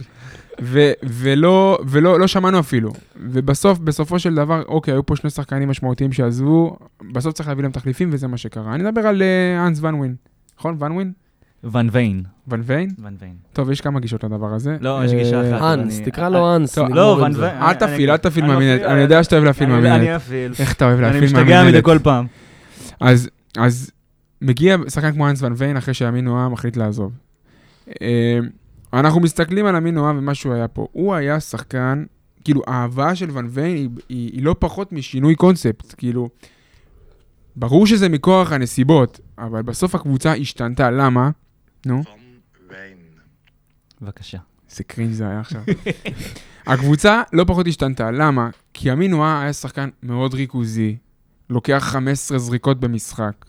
ו- ולא, ולא לא שמענו אפילו. ובסוף, בסופו של דבר, אוקיי, היו פה שני שחקנים משמעותיים שעזבו, בסוף צריך להביא להם תחליפים, וזה מה שקרה. אני מדבר על אה, אנס ון ווין. נכון? ון ווין? ון ויין. ון ויין? ון ויין. טוב, יש כמה גישות לדבר הזה. לא, יש גישה אה, אחת. אנס, אני- תקרא לו אנס, טוב, נגמור לא, ון. ויין. אל תפעיל, אל תפעיל אני מהמינהלת. אני יודע שאתה אוהב להפעיל אני- מהמינהלת. אני אפעיל. איך אתה אוהב אני להפעיל משתגע מזה מהמינהלת? כל פעם. אז, מגיע שחקן כמו אנס ון ויין אחרי שימין נועה מחליט לעזוב. אנחנו מסתכלים על אמין אוהב ומה שהוא היה פה. הוא היה שחקן, כאילו, ההבאה של ון ויין היא, היא, היא לא פחות משינוי קונספט. כאילו, ברור שזה מכורח הנסיבות, אבל בסוף הקבוצה השתנתה. למה? נו, בבקשה. איזה קרינג' זה היה עכשיו. הקבוצה לא פחות השתנתה. למה? כי אמין אוהב היה שחקן מאוד ריכוזי, לוקח 15 זריקות במשחק.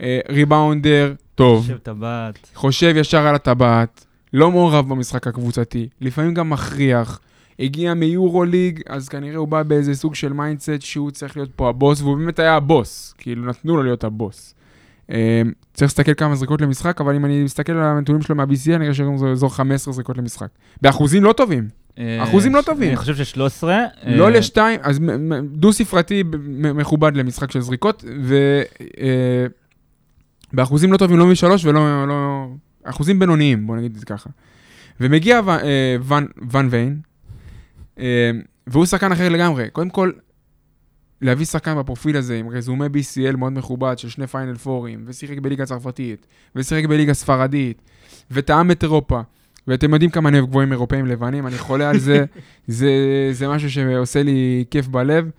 אה, ריבאונדר, טוב. יושב טבעת. חושב ישר על הטבעת, לא מעורב במשחק הקבוצתי, לפעמים גם מכריח. הגיע מיורוליג, אז כנראה הוא בא באיזה סוג של mindset שהוא צריך להיות פה הבוס, והוא באמת היה הבוס, כאילו נתנו לו להיות הבוס. אה, צריך להסתכל כמה זריקות למשחק, אבל אם אני מסתכל על הנתונים שלו מה-BCL, אני רואה שזה אזור 15 זריקות למשחק. באחוזים לא טובים, אחוזים לא טובים. אני חושב ש-13. לא לשתיים, אז מ- מ- דו-ספרתי מכובד למשחק של זריקות, ובאחוזים לא טובים, לא משלוש ולא... אחוזים בינוניים, בוא נגיד את זה ככה. ומגיע ו- אה, ון, ון ויין, אה, והוא שחקן אחר לגמרי. קודם כל, להביא שחקן בפרופיל הזה עם רזומה BCL מאוד מכובד של שני פיינל פורים, ושיחק בליגה צרפתית, ושיחק בליגה ספרדית, וטעם את אירופה. ואתם יודעים כמה אני אוהב גבוהים אירופאים לבנים, אני חולה על זה, זה, זה משהו שעושה לי כיף בלב.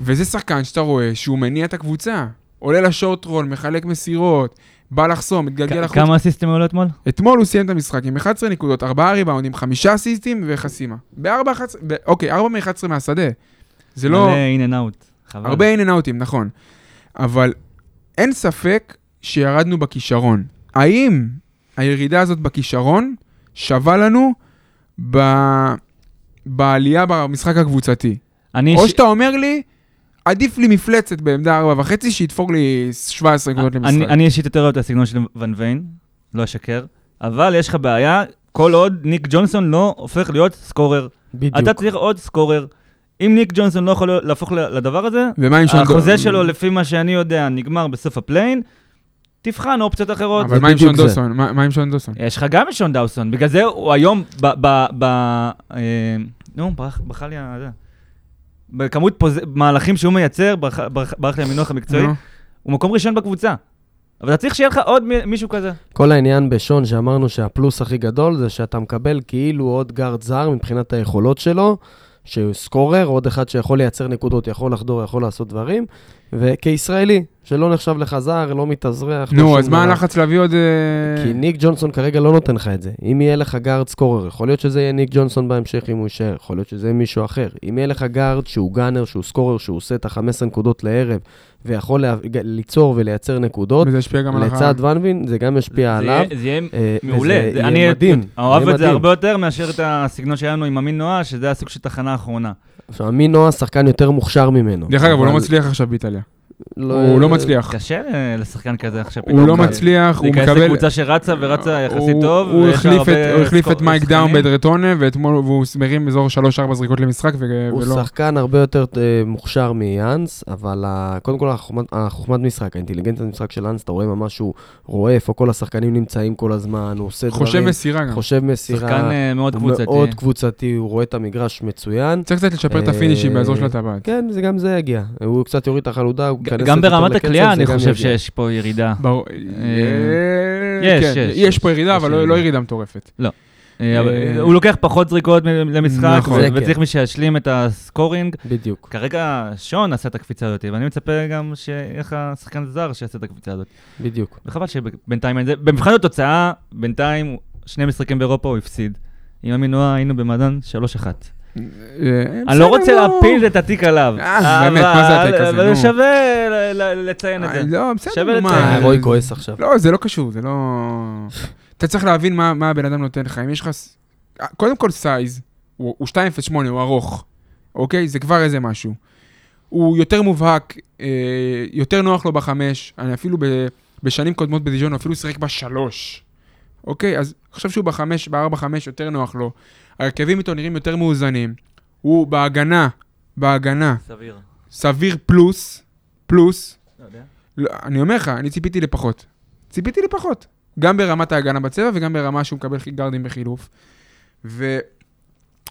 וזה שחקן שאתה רואה שהוא מניע את הקבוצה. עולה ל short roll, מחלק מסירות, בא לחסום, מתגלגל כ- החוצה. כמה אסיסטים היו לו אתמול? אתמול הוא סיים את המשחק עם 11 נקודות, 4 ריבאונדים, 5 אסיסטים וחסימה. ב-4, 11, ב- אוקיי, 4 מ-11 מהשדה. זה לא... מלא in and out. הרבה in-out ים, נכון. אבל אין ספק שירדנו בכישרון. האם הירידה הזאת בכישרון שווה לנו ב... בעלייה במשחק הקבוצתי? אני או איש- שאתה אומר לי, עדיף לי מפלצת בעמדה 4.5 שיתפור לי 17 נקודות למשחק. אני אישית יותר אוהב את הסגנון של ון ויין, לא אשקר, אבל יש לך בעיה, כל עוד ניק ג'ונסון לא הופך להיות scorer. בדיוק. אתה צריך עוד scorer. אם ניק ג'ונסון לא יכול להפוך לדבר הזה, החוזה שלו, לפי מה שאני יודע, נגמר בסוף הפליין, תבחן אופציות אחרות. אבל מה עם שון. דוסון? מה עם שון דוסון? יש לך גם את שון דאוסון, בגלל זה הוא היום, ב... ב, ב אה, נו, ברח לי ה... בכמות פוז... מהלכים שהוא מייצר, ברח, ברח, ברח לי המינוח המקצועי. הוא מקום ראשון בקבוצה. אבל אתה צריך שיהיה לך עוד מי- מישהו כזה. כל העניין בשון שאמרנו שהפלוס הכי גדול זה שאתה מקבל כאילו עוד גארד זר מבחינת היכולות שלו, שהוא scorer, עוד אחד שיכול לייצר נקודות, יכול לחדור, יכול לעשות דברים, וכישראלי, שלא נחשב לך זר, לא מתאזרח. לא נו, אז מה. הלחץ להביא עוד... אה, כי ניק ג'ונסון כרגע לא נותן לך את זה. אם יהיה לך גארד scorer, יכול להיות שזה יהיה ניק ג'ונסון בהמשך אם הוא יישאר, יכול להיות שזה יהיה מישהו אחר. אם יהיה לך גארד שהוא gunner, שהוא scorer, שהוא עושה את ה-15 נקודות לערב, ויכול לה... ליצור ולייצר נקודות, וזה ישפיע גם. לצד ונבין, זה גם ישפיע זה עליו. זה יהיה אה, מעולה. זה- יהיה אני מדהים. אוהב את זה. הרבה יותר מאשר את הסגנון שהיה לנו עם אמין נועה, שזה הסוג של תחנה האחרונה. עכשיו, אמין נועה שחקן יותר מוכשר ממנו. דרך אגב, הוא לא מצליח עכשיו באיטליה. לא- הוא לא מצליח. קשה אה, לשחקן כזה עכשיו. הוא לא פתאום מצליח, הוא להיכנס מקבל... לקבוצה שרצה ורצה יחסית הוא- טוב. הוא החליף את- מייק דאון. בדרטונה, ואתמול הוא מרים אזור 3-4 זריקות למשחק, ו- הוא ולא... שחקן הרבה יותר אה, מוכשר מיאנס, אבל קודם כל החוכמת- החוכמת משחק, האינטליגנציית משחק של אנס, אתה רואה ממש שהוא רואה איפה כל השחקנים נמצאים כל הזמן, הוא עושה דברים, חושב מסירה גם. חושב מסירה, שחקן אה, מאוד הוא קבוצתי. מאוד קבוצתי, הוא רואה את המגרש מצוין. צריך קצת לשפר את אה, הפינישים באזור של הטבעת. כן, זה גם זה יגיע. הוא קצת יוריד את החלודה, גם ברמת זה אני חושב. שיש פה ירידה. ברור. יש, כן, יש, יש יש. פה ירידה, אבל לא- ירידה. לא ירידה מטורפת. אה, אבל, אה, אה, הוא לוקח פחות זריקות למשחק, נכון. ו- זה כן. וצריך מי שישלים את הסקורינג. בדיוק. כרגע שון עשה את הקפיצה הזאת, ואני מצפה גם שיהיה לך שחקן זר שיעשה את הקפיצה הזאת. בדיוק. וחבל שבינתיים אין זה. במבחן התוצאה, בינתיים שני משחקים באירופה הוא הפסיד. עם המינועה היינו במעדן 3-1. אה, אני לא רוצה. להפיל את התיק עליו. אה, באמת, מה זה התיק הזה, אבל. שווה ל- ל- לציין את אה, זה. לא, בסדר, שווה נו, לציין. מה... אה, רוי כועס עכשיו. לא, זה לא קשור, זה לא... אתה צריך להבין מה, מה הבן אדם נותן לך. אם יש לך... ס- קודם כל סייז, הוא, הוא 2.08, הוא ארוך, אוקיי? זה כבר איזה משהו. הוא יותר מובהק, אה, יותר נוח לו בחמש, אני אפילו בשנים קודמות בדיג'ון, הוא אפילו שיחק בשלוש, אוקיי? אז עכשיו שהוא בחמש, בארבע חמש, יותר נוח לו. ההרכבים איתו נראים יותר מאוזנים. הוא בהגנה, בהגנה, סביר. סביר פלוס, פלוס, לא יודע. לא, אני אומר לך, אני ציפיתי לפחות. ציפיתי לפחות. גם ברמת ההגנה בצבע וגם ברמה שהוא מקבל גארדים בחילוף.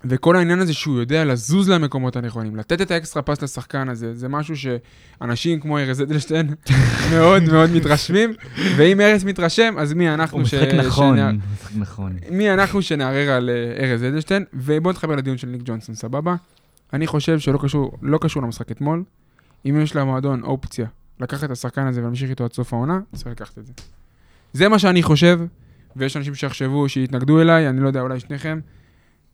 וכל העניין הזה שהוא יודע לזוז למקומות הנכונים, לתת את האקסטרה פס לשחקן הזה, זה משהו שאנשים כמו ארז אדלשטיין מאוד מאוד מתרשמים, ואם ארז מתרשם, אז מי אנחנו הוא ש- משחק נכון, שנע- הוא משחק נכון. מי אנחנו שנערער על אה, ארז אדלשטיין, ובואו נתחבר לדיון של ניק ג'ונסון, סבבה? אני חושב שלא קשור, לא קשור למשחק אתמול. אם יש למועדון אופציה לקחת את השחקן הזה ולהמשיך איתו עד סוף העונה, צריך לקחת את זה. זה מה שאני חושב, ויש אנשים שיחשבו, שיתנגדו אליי, אני לא יודע, אולי שניכם.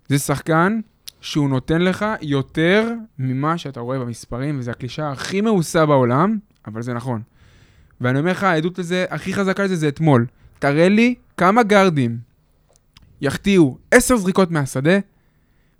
זה שחקן שהוא נותן לך יותר ממה שאתה רואה במספרים, וזו הקלישה הכי מאוסה בעולם, אבל זה נכון. ואני אומר לך, העדות לזה, הכי חזקה לזה זה אתמול. תראה לי כמה גארדים יחטיאו עשר זריקות מהשדה,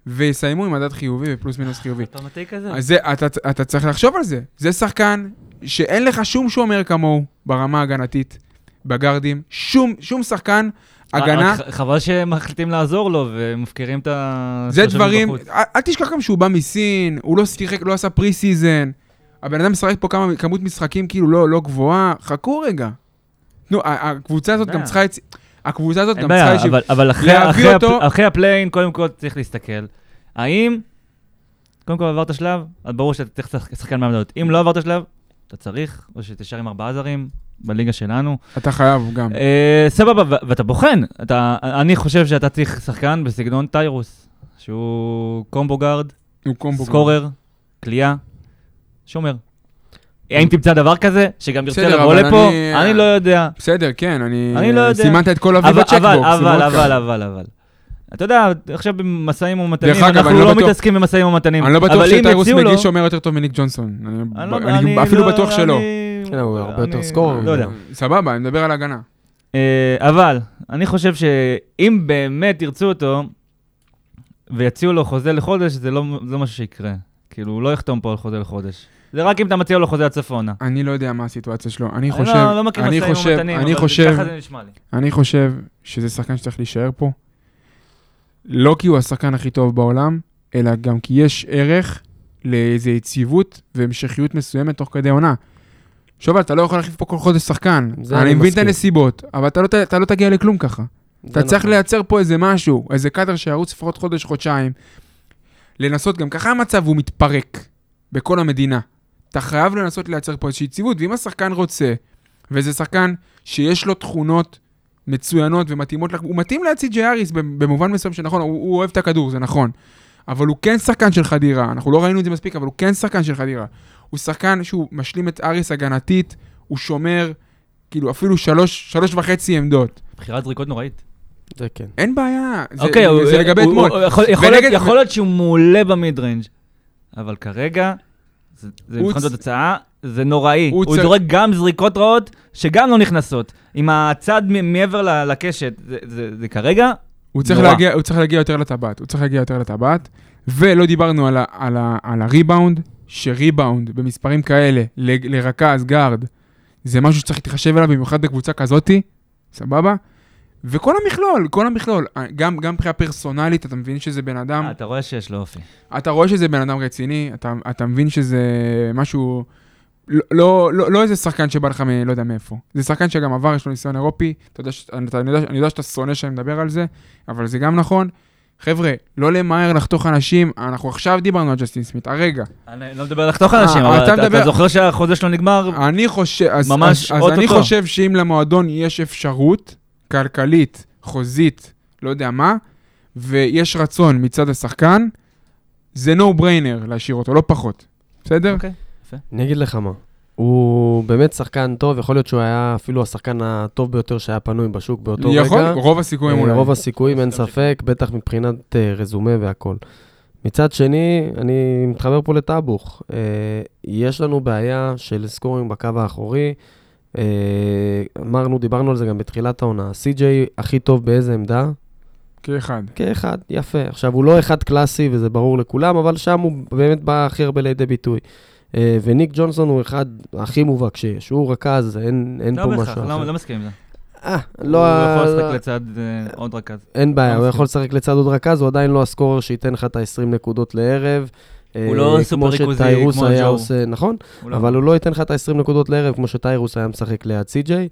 ויסיימו עם מדד חיובי ופלוס מינוס חיובי. אתה מתי כזה? אז זה, אתה, אתה צריך לחשוב על זה. זה שחקן שאין לך שום שומר כמוהו ברמה ההגנתית, בגארדים. שום, שום שחקן הגנה. חבל שמחליטים לעזור לו ומפקירים את ה... זה דברים. אל, תשכח גם שהוא בא מסין, הוא לא שיחק, לא עשה pre season. הבן אדם משחק פה כמה, כמות משחקים כאילו לא, לא גבוהה, חכו רגע. נו, הקבוצה הזאת גם. צריכה... הקבוצה הזאת אין גם בעיה, צריכה... איזשהו- אבל- אבל אחרי- ה play-in, קודם כל צריך להסתכל. האם, קודם כל עברת שלב, אז ברור שאתה צריך לשחק- שחקן מעמדות. אם לא עברת שלב, אתה צריך, או שתישאר עם ארבעה זרים, בליגה שלנו. אתה חייב גם. אה, סבבה, ואתה בוחן. אתה- אני חושב שאתה צריך שחקן בסגנון טיירוס, שהוא combo guard, הוא combo. scorer, קליעה, שומר. האם תמצא דבר כזה, שגם ירצה לבוא לפה? אני- אני לא יודע. בסדר, כן, אני... אני לא יודע. סימנת את כל אביב בצ'קבוקס. אבל, אבל. אבל, אבל. אתה יודע, עכשיו במשאים ומתנים, דרך אגב, אנחנו לא לא בטוח- מתעסקים במשאים ומתנים. אני לא בטוח שטיירוס מגיש שומר יותר טוב מניק ג'ונסון. אני- אני לא- אני אני אפילו לא- בטוח שלא. אני- כן, הוא הרבה יותר אני- סקורר. לא יודע. סבבה, אני מדבר על הגנה. אה, אבל, אני חושב שאם באמת ירצו אותו, ויציעו לו חוזה לחודש, זה לא זה לא משהו שיקרה. כאילו, הוא לא יחתום פה על חוזה לחודש. זה רק אם אתה מציע לו חוזה עד העונה. אני לא יודע מה הסיטואציה שלו. אני אני חושב, לא- לא מכיר אני משאים חושב, ומתנים, אני אבל חושב, ככה זה נשמע לי. אני חושב שזה שחקן שצריך להישאר פה. לא כי הוא השחקן הכי טוב בעולם, אלא גם כי יש ערך לאיזו יציבות והמשכיות מסוימת תוך כדי עונה. שובל, אתה לא יכול להחליף פה כל חודש שחקן. אני מבין את. הנסיבות, אבל אתה לא, אתה לא תגיע לכלום ככה. אתה צריך נכון. לייצר פה איזה משהו, איזה קאדר שירוץ לפחות חודש, חודשיים. לנסות, גם ככה המצב הוא מתפרק בכל המדינה. אתה חייב לנסות לייצר פה איזושהי יציבות, ואם השחקן רוצה, וזה שחקן שיש לו תכונות מצוינות ומתאימות הוא מתאים לאצי ג'י אריס במובן מסוים שנכון, הוא, הוא אוהב את הכדור, זה נכון. אבל הוא כן שחקן של חדירה, אנחנו לא ראינו את זה מספיק, אבל הוא כן שחקן של חדירה. הוא שחקן שהוא משלים את אריס הגנתית, הוא שומר, כאילו אפילו שלוש, שלוש וחצי עמדות. בחירת זריקות נוראית. זה כן. אין בעיה, זה, אוקיי, הוא- זה לגבי הוא- אתמול. הוא- יכול- יכול ונגד- יכול להיות שהוא מעולה במיד ריינג', אבל כרגע, זה זה מבחן צ- התוצאה, זה נוראי. הוא הוא צ- זורק גם זריקות רעות, שגם לא נכנסות. עם הצד מ- מעבר ל- לקשת, זה- זה זה כרגע, הוא צריך, נורא. להגיע, הוא צריך להגיע יותר לטבעת, הוא צריך להגיע יותר לטבעת, ולא דיברנו על, ה, על, ה, על הריבאונד, שריבאונד במספרים כאלה, ל- לרכז, גארד, זה משהו שצריך להתחשב אליו, במיוחד בקבוצה כזאתי, סבבה? וכל המכלול, כל המכלול, גם, גם מבחינה פרסונלית, אתה מבין שזה בן אדם, אה, אתה רואה שיש לו אופי. אתה רואה שזה בן אדם רציני, אתה, אתה מבין שזה משהו, לא, לא, לא, לא איזה שחקן שבא לך מ... לא יודע מאיפה. זה שחקן שגם עבר, יש לו ניסיון אירופי, אתה יודע, ש- אתה, אני, יודע, אני יודע שאתה שונא שאני מדבר על זה, אבל זה גם נכון. חבר'ה, לא למהר לחתוך אנשים, אנחנו עכשיו דיברנו על ג'סטין סמית, הרגע. אני לא מדבר על לחתוך אה, אנשים, אבל אבל אתה אתה מדבר- אתה זוכר שהחוזה שלו נגמר? אני חושב, אז, ממש אז, אז אני. חושב שאם למועדון יש אפשרות כלכלית, חוזית, לא יודע מה, ויש רצון מצד השחקן, זה no brainer להשאיר אותו, לא פחות. בסדר? אוקיי. אני אגיד לך מה, הוא באמת שחקן טוב, יכול להיות שהוא היה אפילו השחקן הטוב ביותר שהיה פנוי בשוק באותו יכול, רגע. רוב הסיכויים אה, אולי. רוב הסיכויים, אין ספק, בטח מבחינת אה, רזומה והכל. מצד שני, אני מתחבר פה לטאבוך. אה, יש לנו בעיה של scoring בקו האחורי. אה, אמרנו, דיברנו על זה גם בתחילת העונה. סי.ג'יי הכי טוב באיזה עמדה? כאחד. כאחד, יפה. עכשיו, הוא לא אחד קלאסי, וזה ברור לכולם, אבל שם הוא באמת בא הכי הרבה לידי ביטוי. אה, וניק ג'ונסון הוא אחד הכי מובהק שיש. הוא רכז, אין, אין לא פה בהכרח, משהו לא אחר. לא מסכים עם זה. אה, הוא לא... יכול לא- לשחק לצד אה, עוד רכז. אין בעיה, לא הוא. יכול לשחק לצד עוד רכז, הוא עדיין לא הסקורר שייתן לך את ה-20 נקודות לערב. הוא לא אה, סופר כמו ריכוזי, שטיירוס כמו היה ג'ו. עושה, נכון, הוא לא- אבל הוא לא ייתן לך את ה-20 נקודות לערב, כמו שטיירוס היה משחק ליד סי.ג'יי,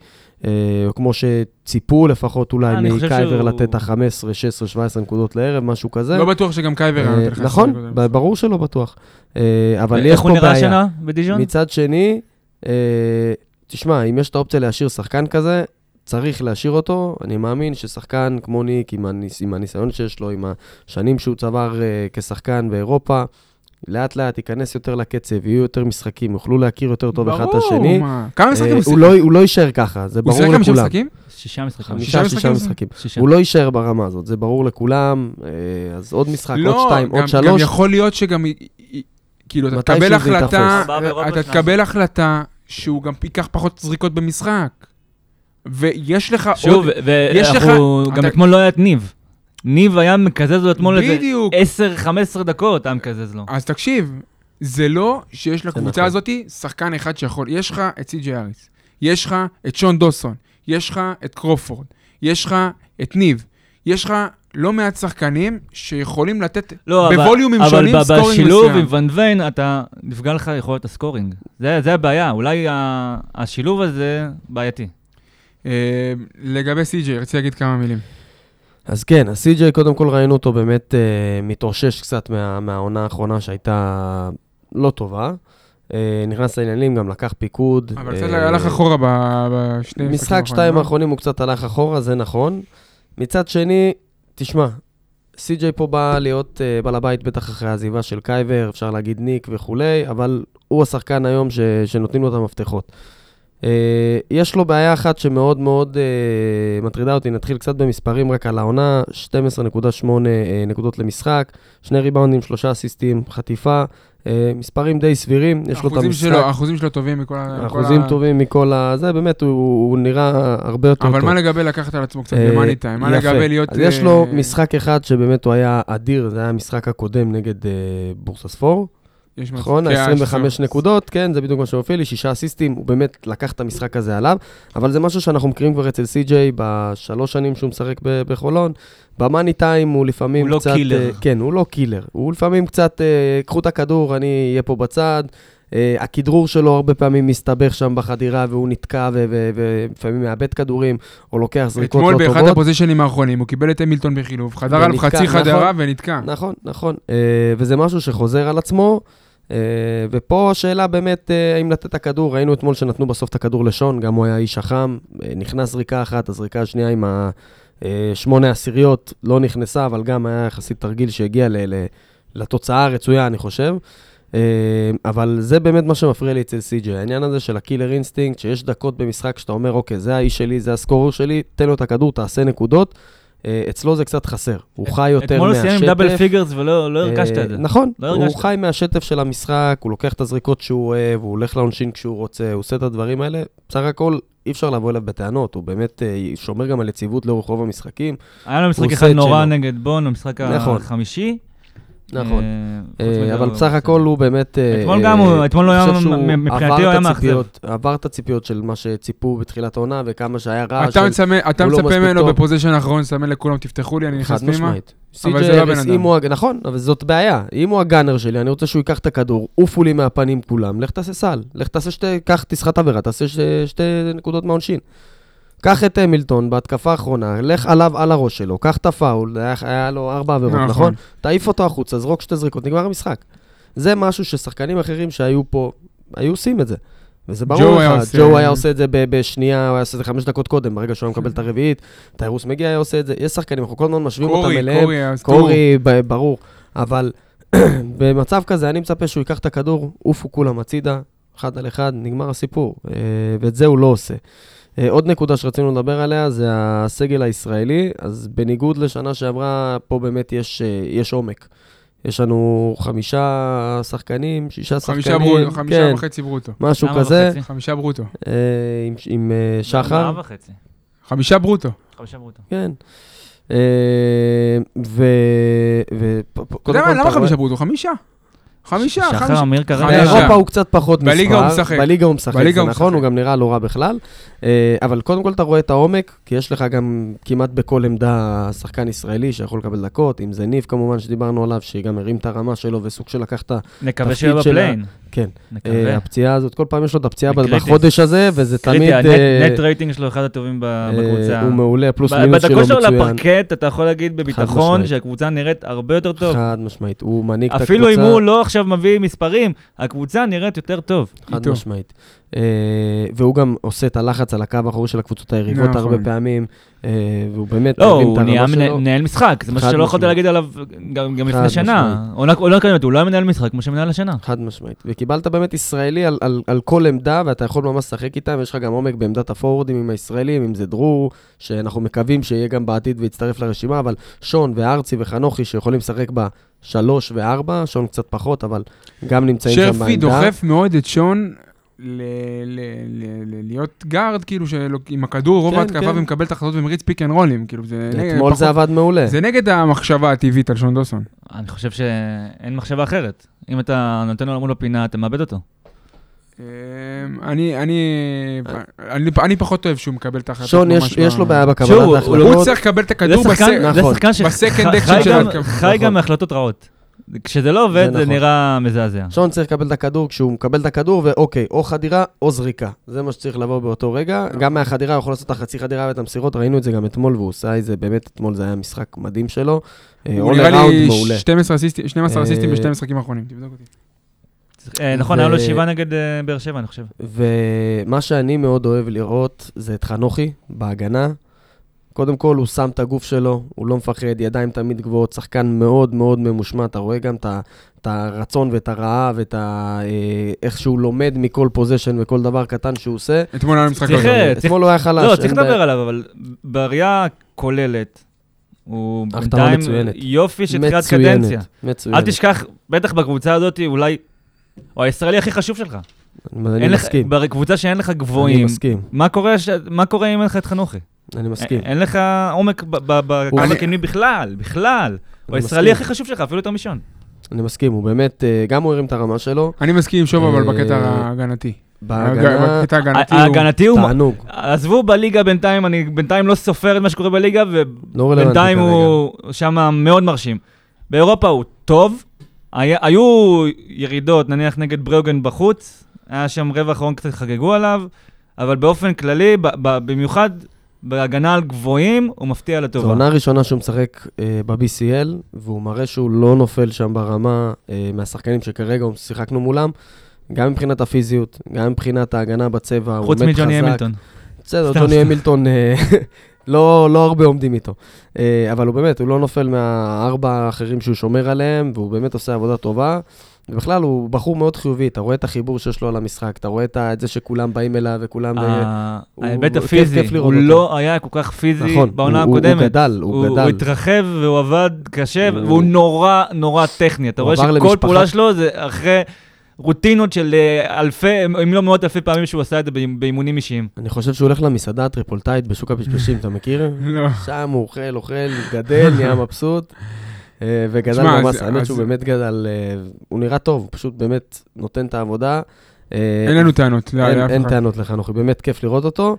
אה, או כמו שציפו לפחות אולי מקייבר שהוא- לתת את ה-15, 16, 17 נקודות לערב, משהו כזה. לא בטוח שגם קייבר היה אה, נותן לך... נכון, ברור שלא בטוח. אה, אבל יש איך פה הוא נראה בעיה. השנה בדיז'ון? מצד שני, אה, תשמע, אם יש את האופציה להשאיר שחקן כזה, צריך להשאיר אותו. אני מאמין ששחקן כמו ניק, עם, הניס, עם הניסיון שיש לו, עם השנים שהוא צבר אה, כשחקן באירופה, לאט לאט ייכנס יותר לקצב, יהיו יותר משחקים, יוכלו להכיר יותר טוב אחד את ברור, השני. מה. כמה משחקים אה, הוא הוא שיחק? לא, הוא לא יישאר ככה, זה הוא ברור שיחק חמישה לכולם. משחקים? שישה משחקים. חמישה, שישה משחקים? משחקים. הוא לא יישאר ברמה הזאת, זה ברור לכולם. אה, אז עוד משחק, עוד לא, שתיים, גם- עוד גם שלוש. יכול להיות שגם... כאילו, אתה תקבל החלטה, אתה. תקבל החלטה שהוא גם ייקח פחות זריקות במשחק. ויש לך שוב, עוד... לך- ואנחנו, גם אתה- אתמול לא היה את ניב. ניב היה מקזז לו אתמול איזה בדיוק. 10-15 דקות, היה מקזז לו. אז תקשיב, זה לא שיש לקבוצה נכון. הזאת שחקן אחד שיכול. יש לך את סי.ג'יי האריס, יש לך את שון דוסון, יש לך את קרופורד, יש לך את ניב, יש לך לא מעט שחקנים שיכולים לתת לא, אבל- בווליומים שונים אבל scoring בשילוב מסוים. עם ון ויין, אתה נפגע לך יכולת הסקורינג. זה זה הבעיה, אולי ה- השילוב הזה בעייתי. אה, לגבי סי.ג'י, רציתי להגיד כמה מילים. אז כן, ה-CJ, קודם כל ראינו אותו באמת אה, מתאושש קצת מה, מהעונה האחרונה שהייתה לא טובה. אה, נכנס לעניינים, גם לקח פיקוד. אבל אה, קצת הלך אחורה בשני משחק שתיים לא? האחרונים הוא קצת הלך אחורה, זה נכון. מצד שני, תשמע, CJ פה בא להיות אה, בעל הבית בטח אחרי העזיבה של קייבר, אפשר להגיד ניק וכולי, אבל הוא השחקן היום ש, שנותנים לו את המפתחות. אה, יש לו בעיה אחת שמאוד מאוד אה, מטרידה אותי, נתחיל קצת במספרים רק על העונה, 12.8 אה, נקודות למשחק, שני ריבאונדים, שלושה אסיסטים, חטיפה, אה, מספרים די סבירים, יש לו את המשחק. שלו, האחוזים שלו טובים מכל ה... אחוזים ה- טובים מכל ה... זה באמת, הוא, הוא נראה הרבה יותר אבל טוב. מה לגבי לקחת על עצמו קצת ב money time? מה. לגבי להיות... אז יש לו משחק אחד שבאמת הוא היה אדיר, זה היה המשחק הקודם נגד אה, בורסהספור, יש מצב- נכון? כן, 25 יש- נקודות, כן, זה בדיוק מה שמופיע לי, שישה אסיסטים, הוא באמת לקח את המשחק הזה עליו, אבל זה משהו שאנחנו מכירים כבר אצל סי.ג'יי בשלוש שנים שהוא משחק ב- בחולון. ב money time הוא לפעמים הוא לא קצת... killer. אה, כן, הוא לא killer. הוא לפעמים קצת, אה, קחו את הכדור, אני אהיה פה בצד. אה, הכדרור שלו הרבה פעמים מסתבך שם בחדירה והוא נתקע ולפעמים מאבד כדורים, או לוקח זריקות לא אתמול טובות. באחד הפוזיישנים האחרונים, הוא קיבל את המילטון בחילוף, חדר עליו חצי נכון. חדרה ונתקע. נכון, נכון. וזה משהו שחוזר על עצמו. אה, ופה השאלה באמת, אה, האם לתת את הכדור, ראינו אתמול שנתנו בסוף את הכדור לשון, גם הוא היה איש חכם, אה, נכנס זריקה אחת, הזריקה השנייה עם השמונה עשיריות לא נכנסה, אבל גם היה יחסית תרגיל שהגיע ל- ל- לתוצאה הרצויה, אני חושב. אבל זה באמת מה שמפריע לי אצל סי.ג'יי, העניין הזה של ה killer instinct, שיש דקות במשחק שאתה אומר, אוקיי, זה האיש שלי, זה ה scorer שלי, תן לו את הכדור, תעשה נקודות. אה, אצלו זה קצת חסר, הוא חי יותר אתמול הוא מהשטף. סיים עם double figures ולא לא הרגשת אה, את זה. נכון, לא הוא הרגשת. חי מהשטף של המשחק, הוא לוקח את הזריקות שהוא אוהב, הוא הולך לעונשין כשהוא רוצה, הוא עושה את הדברים האלה. בסך הכל, אי אפשר לבוא אליו בטענות, הוא באמת אה, שומר גם על יציבות לאורך רוב המשחקים. היה לו משחק אחד נורא. נגד בון, במשחק נכון. החמישי. נכון. אה, אה, אבל בסך בסדר. הכל הוא באמת... אה, אתמול גם הוא- אתמול לא היה- מבחינתי הוא היה מאכזב. עבר את הציפיות של מה שציפו בתחילת העונה, וכמה שהיה רעש. אתה מצפה לא מצפה ממנו. בפוזיישן האחרון, לסמן לכולם, תפתחו לי, אני נכנס חד פנימה. משמעית. אבל זה סי.ג'יי לא נכון, אבל זאת בעיה. אם הוא הגאנר שלי, אני רוצה שהוא ייקח את הכדור, עופו לי מהפנים כולם, לך תעשה סל. לך תעשה שתי, קח, תסחט עבירה, תעשה שתי, שתי נקודות מהעונשין. קח את המילטון בהתקפה האחרונה, לך עליו על הראש שלו, קח את הפאול, היה, היה לו ארבע עבירות, נכון. נכון? תעיף אותו החוצה, זרוק שתי זריקות, נגמר המשחק. זה משהו ששחקנים אחרים שהיו פה, היו עושים את זה. וזה ברור לך, ג'ו היה עושה את זה בשנייה, הוא היה עושה את זה חמש דקות קודם, ברגע שהוא היה מקבל את הרביעית, טיירוס מגיע היה עושה את זה, יש שחקנים, אנחנו כל הזמן משווים אותם אליהם, קורי. קורי, ברור, אבל במצב כזה אני מצפה שהוא ייקח את הכדור, עופו כולם הצידה, אחד על אחד, נגמר הסיפור, אה, ואת זה הוא לא עושה. אה, עוד נקודה שרצינו לדבר עליה זה הסגל הישראלי, אז בניגוד לשנה שעברה, פה באמת יש, אה, יש עומק. יש לנו חמישה שחקנים, שישה שחקנים, חמישה ברוטו, חמישה כן, וחצי ברוטו. משהו כזה, וחצי? חמישה ברוטו. אה, עם, עם אה, שחר, וחצי. חמישה ברוטו. חמישה ברוטו. כן. אה, ו... ו... אתה יודע מה, למה חמישה ברוטו? חמישה. חמישה, שחר חמישה. אמיר כרגע... באירופה הוא קצת פחות מספר. בליגה הוא משחק. בליגה הוא משחק, זה נכון. הוא גם נראה לא רע בכלל. אה, אבל קודם כל אתה רואה את העומק, כי יש לך גם כמעט בכל עמדה שחקן ישראלי שיכול לקבל דקות, אם זה ניב כמובן שדיברנו עליו, שגם הרים את הרמה שלו וסוג של לקח את ה... נקווה תפקיד שיהיה שלה- ב play-in. כן. נקווה. אה, הפציעה הזאת, כל פעם יש לו את הפציעה. בחודש הזה, וזה תמיד... אה, ה net rating שלו אחד הטובים ב- אה, בקבוצה. הוא מעולה, פלוס מינוס שלו בדקות שלו מצוין. לפרקט, אתה יכול להגיד בביטחון. שהקבוצה נראית הרבה יותר טוב. חד משמעית, הוא מנהיג את הקבוצה. אפילו אם הוא לא עכשיו מביא מספרים, הקבוצה נראית יותר טוב. חד. משמעית. אה, והוא גם עושה את הלחץ על הקו האחורי של הקבוצות היריבות נכון. הרבה פעמים, אה, והוא באמת לא, הוא נהיה מנהל- משחק, זה מה חד שלא יכולת. להגיד עליו גם לפני שנה. משמעית. עונה קודמת, הוא לא היה מנהל משחק כמו שמנהל השנה. חד משמעית. וקיבלת באמת ישראלי על, על, על כל עמדה, ואתה יכול ממש לשחק איתם, יש לך גם עומק בעמדת הפורורדים עם הישראלים, אם זה דרור, שאנחנו מקווים שיהיה גם בעתיד ויצטרף לרשימה, אבל שון וארצי וחנוכי שיכולים לשחק בשלוש וארבע, שון קצת פחות, אבל גם נמצאים שם בעמדה. שרפי דוחף מאוד את שון להיות גארד, כאילו, עם הכדור, רוב כן, ההתקפה, כן. ומקבל את ההחלטות ומריץ pick and roll ים, כאילו, זה נגד- אתמול זה עבד מעולה. זה נגד המחשבה הטבעית על שון דוסון. אני חושב שאין מחשבה אחרת. אם אתה נותן לו לעמוד בפינה, אתה מאבד אותו. אמ, אני, אני, אני, אני פחות אוהב שהוא מקבל את ההחלטות שון, יש, ממש יש לו בעיה בקבלת הוא- הוא ההחלטות. צריך לקבל את הכדור נכון. ב second action של ההתקפה. חי נכון. גם מהחלטות רעות. כשזה לא עובד, זה זה נכון. נראה מזעזע. שון צריך לקבל את הכדור כשהוא מקבל את הכדור, ואוקיי, או חדירה או זריקה. זה מה שצריך לבוא באותו רגע. גם מהחדירה הוא יכול לעשות את החצי חדירה ואת המסירות, ראינו את זה גם אתמול, והוא עושה את זה, באמת, אתמול זה היה משחק מדהים שלו. אה, הוא נראה לי מעולה. 12 אסיסטים 12 אסיסטים אה, בשתי משחקים האחרונים, תבדוק אותי. אה, נכון, היה לו שבעה נגד באר שבע, אני חושב. ומה שאני מאוד אוהב לראות זה את חנוכי בהגנה. קודם כל, הוא שם את הגוף שלו, הוא לא מפחד, ידיים תמיד גבוהות, שחקן מאוד מאוד ממושמע. אתה רואה גם את הרצון ואת הרעב ואת ה... אה, איך שהוא לומד מכל פוזיישן וכל דבר קטן שהוא עושה. אתמול היה משחק לא. צריך- אתמול הוא היה חלש. לא, צריך. לדבר עליו, אבל בראייה כוללת, הוא בינתיים. יופי של תחילת קדנציה. מצוינת. אל תשכח, בטח בקבוצה הזאת, אולי, הוא הישראלי הכי חשוב שלך. אני אני מסכים. בקבוצה שאין לך אני גבוהים, מסכים. מה קורה ש- מה קורה אם אין לך את חנוכי? אני מסכים. אין לך עומק ב- ב- בקו אני- הקדמי בכלל, בכלל. הוא אני הישראלי מסכים. הכי חשוב שלך, אפילו יותר משון. אני מסכים, הוא באמת, אה, גם הוא הרים את הרמה שלו. אני מסכים עם שוב, אבל אה, בקטע ההגנתי. בקטע ההגנתי הוא... ההגנתי הוא... תענוג. עזבו בליגה בינתיים, אני בינתיים לא סופר את מה שקורה בליגה, לא ובינתיים כרגע. הוא שם מאוד מרשים. באירופה הוא טוב, היו ירידות, נניח נגד בריאוגן בחוץ, היה שם רבע אחרון קצת חגגו עליו, אבל באופן כללי, ב- ב- במיוחד בהגנה על גבוהים, הוא מפתיע זו לטובה. עונה ראשונה שהוא משחק אה, ב-BCL, והוא מראה שהוא לא נופל שם ברמה אה, מהשחקנים שכרגע שיחקנו מולם, גם מבחינת הפיזיות, גם מבחינת ההגנה בצבע, הוא חוץ באמת מג'וני חזק. המילטון. בסדר, ג'וני. המילטון, אה, לא, לא הרבה עומדים איתו. אה, אבל הוא באמת, הוא לא נופל מהארבע האחרים שהוא שומר עליהם, והוא באמת עושה עבודה טובה. ובכלל, הוא בחור מאוד חיובי, אתה רואה את החיבור שיש לו על המשחק, אתה רואה את זה שכולם באים אליו וכולם... אה, הוא- ההיבט הפיזי, הוא. לא היה כל כך פיזי נכון, בעונה הוא- הוא- הקודמת. הוא גדל, הוא הוא גדל. התרחב והוא עבד קשה, הוא- והוא נורא נורא טכני. אתה הוא רואה שכל פעולה שלו זה אחרי רוטינות של אה, אלפי, אם לא מאות אלפי פעמים שהוא עשה את זה באימ- באימונים אישיים. אני חושב שהוא הולך למסעדה הטריפולטאית בשוק הפשפשים, אתה מכיר? לא. שם הוא אוכל, אוכל, גדל, נהיה מבסוט. אה, וגדל ממש, אז- האמת שהוא באמת גדל, אה, הוא נראה טוב, הוא פשוט באמת נותן את העבודה. אה, אין לנו טענות, לא, אין, אין. טענות לחנוכי, באמת כיף לראות אותו.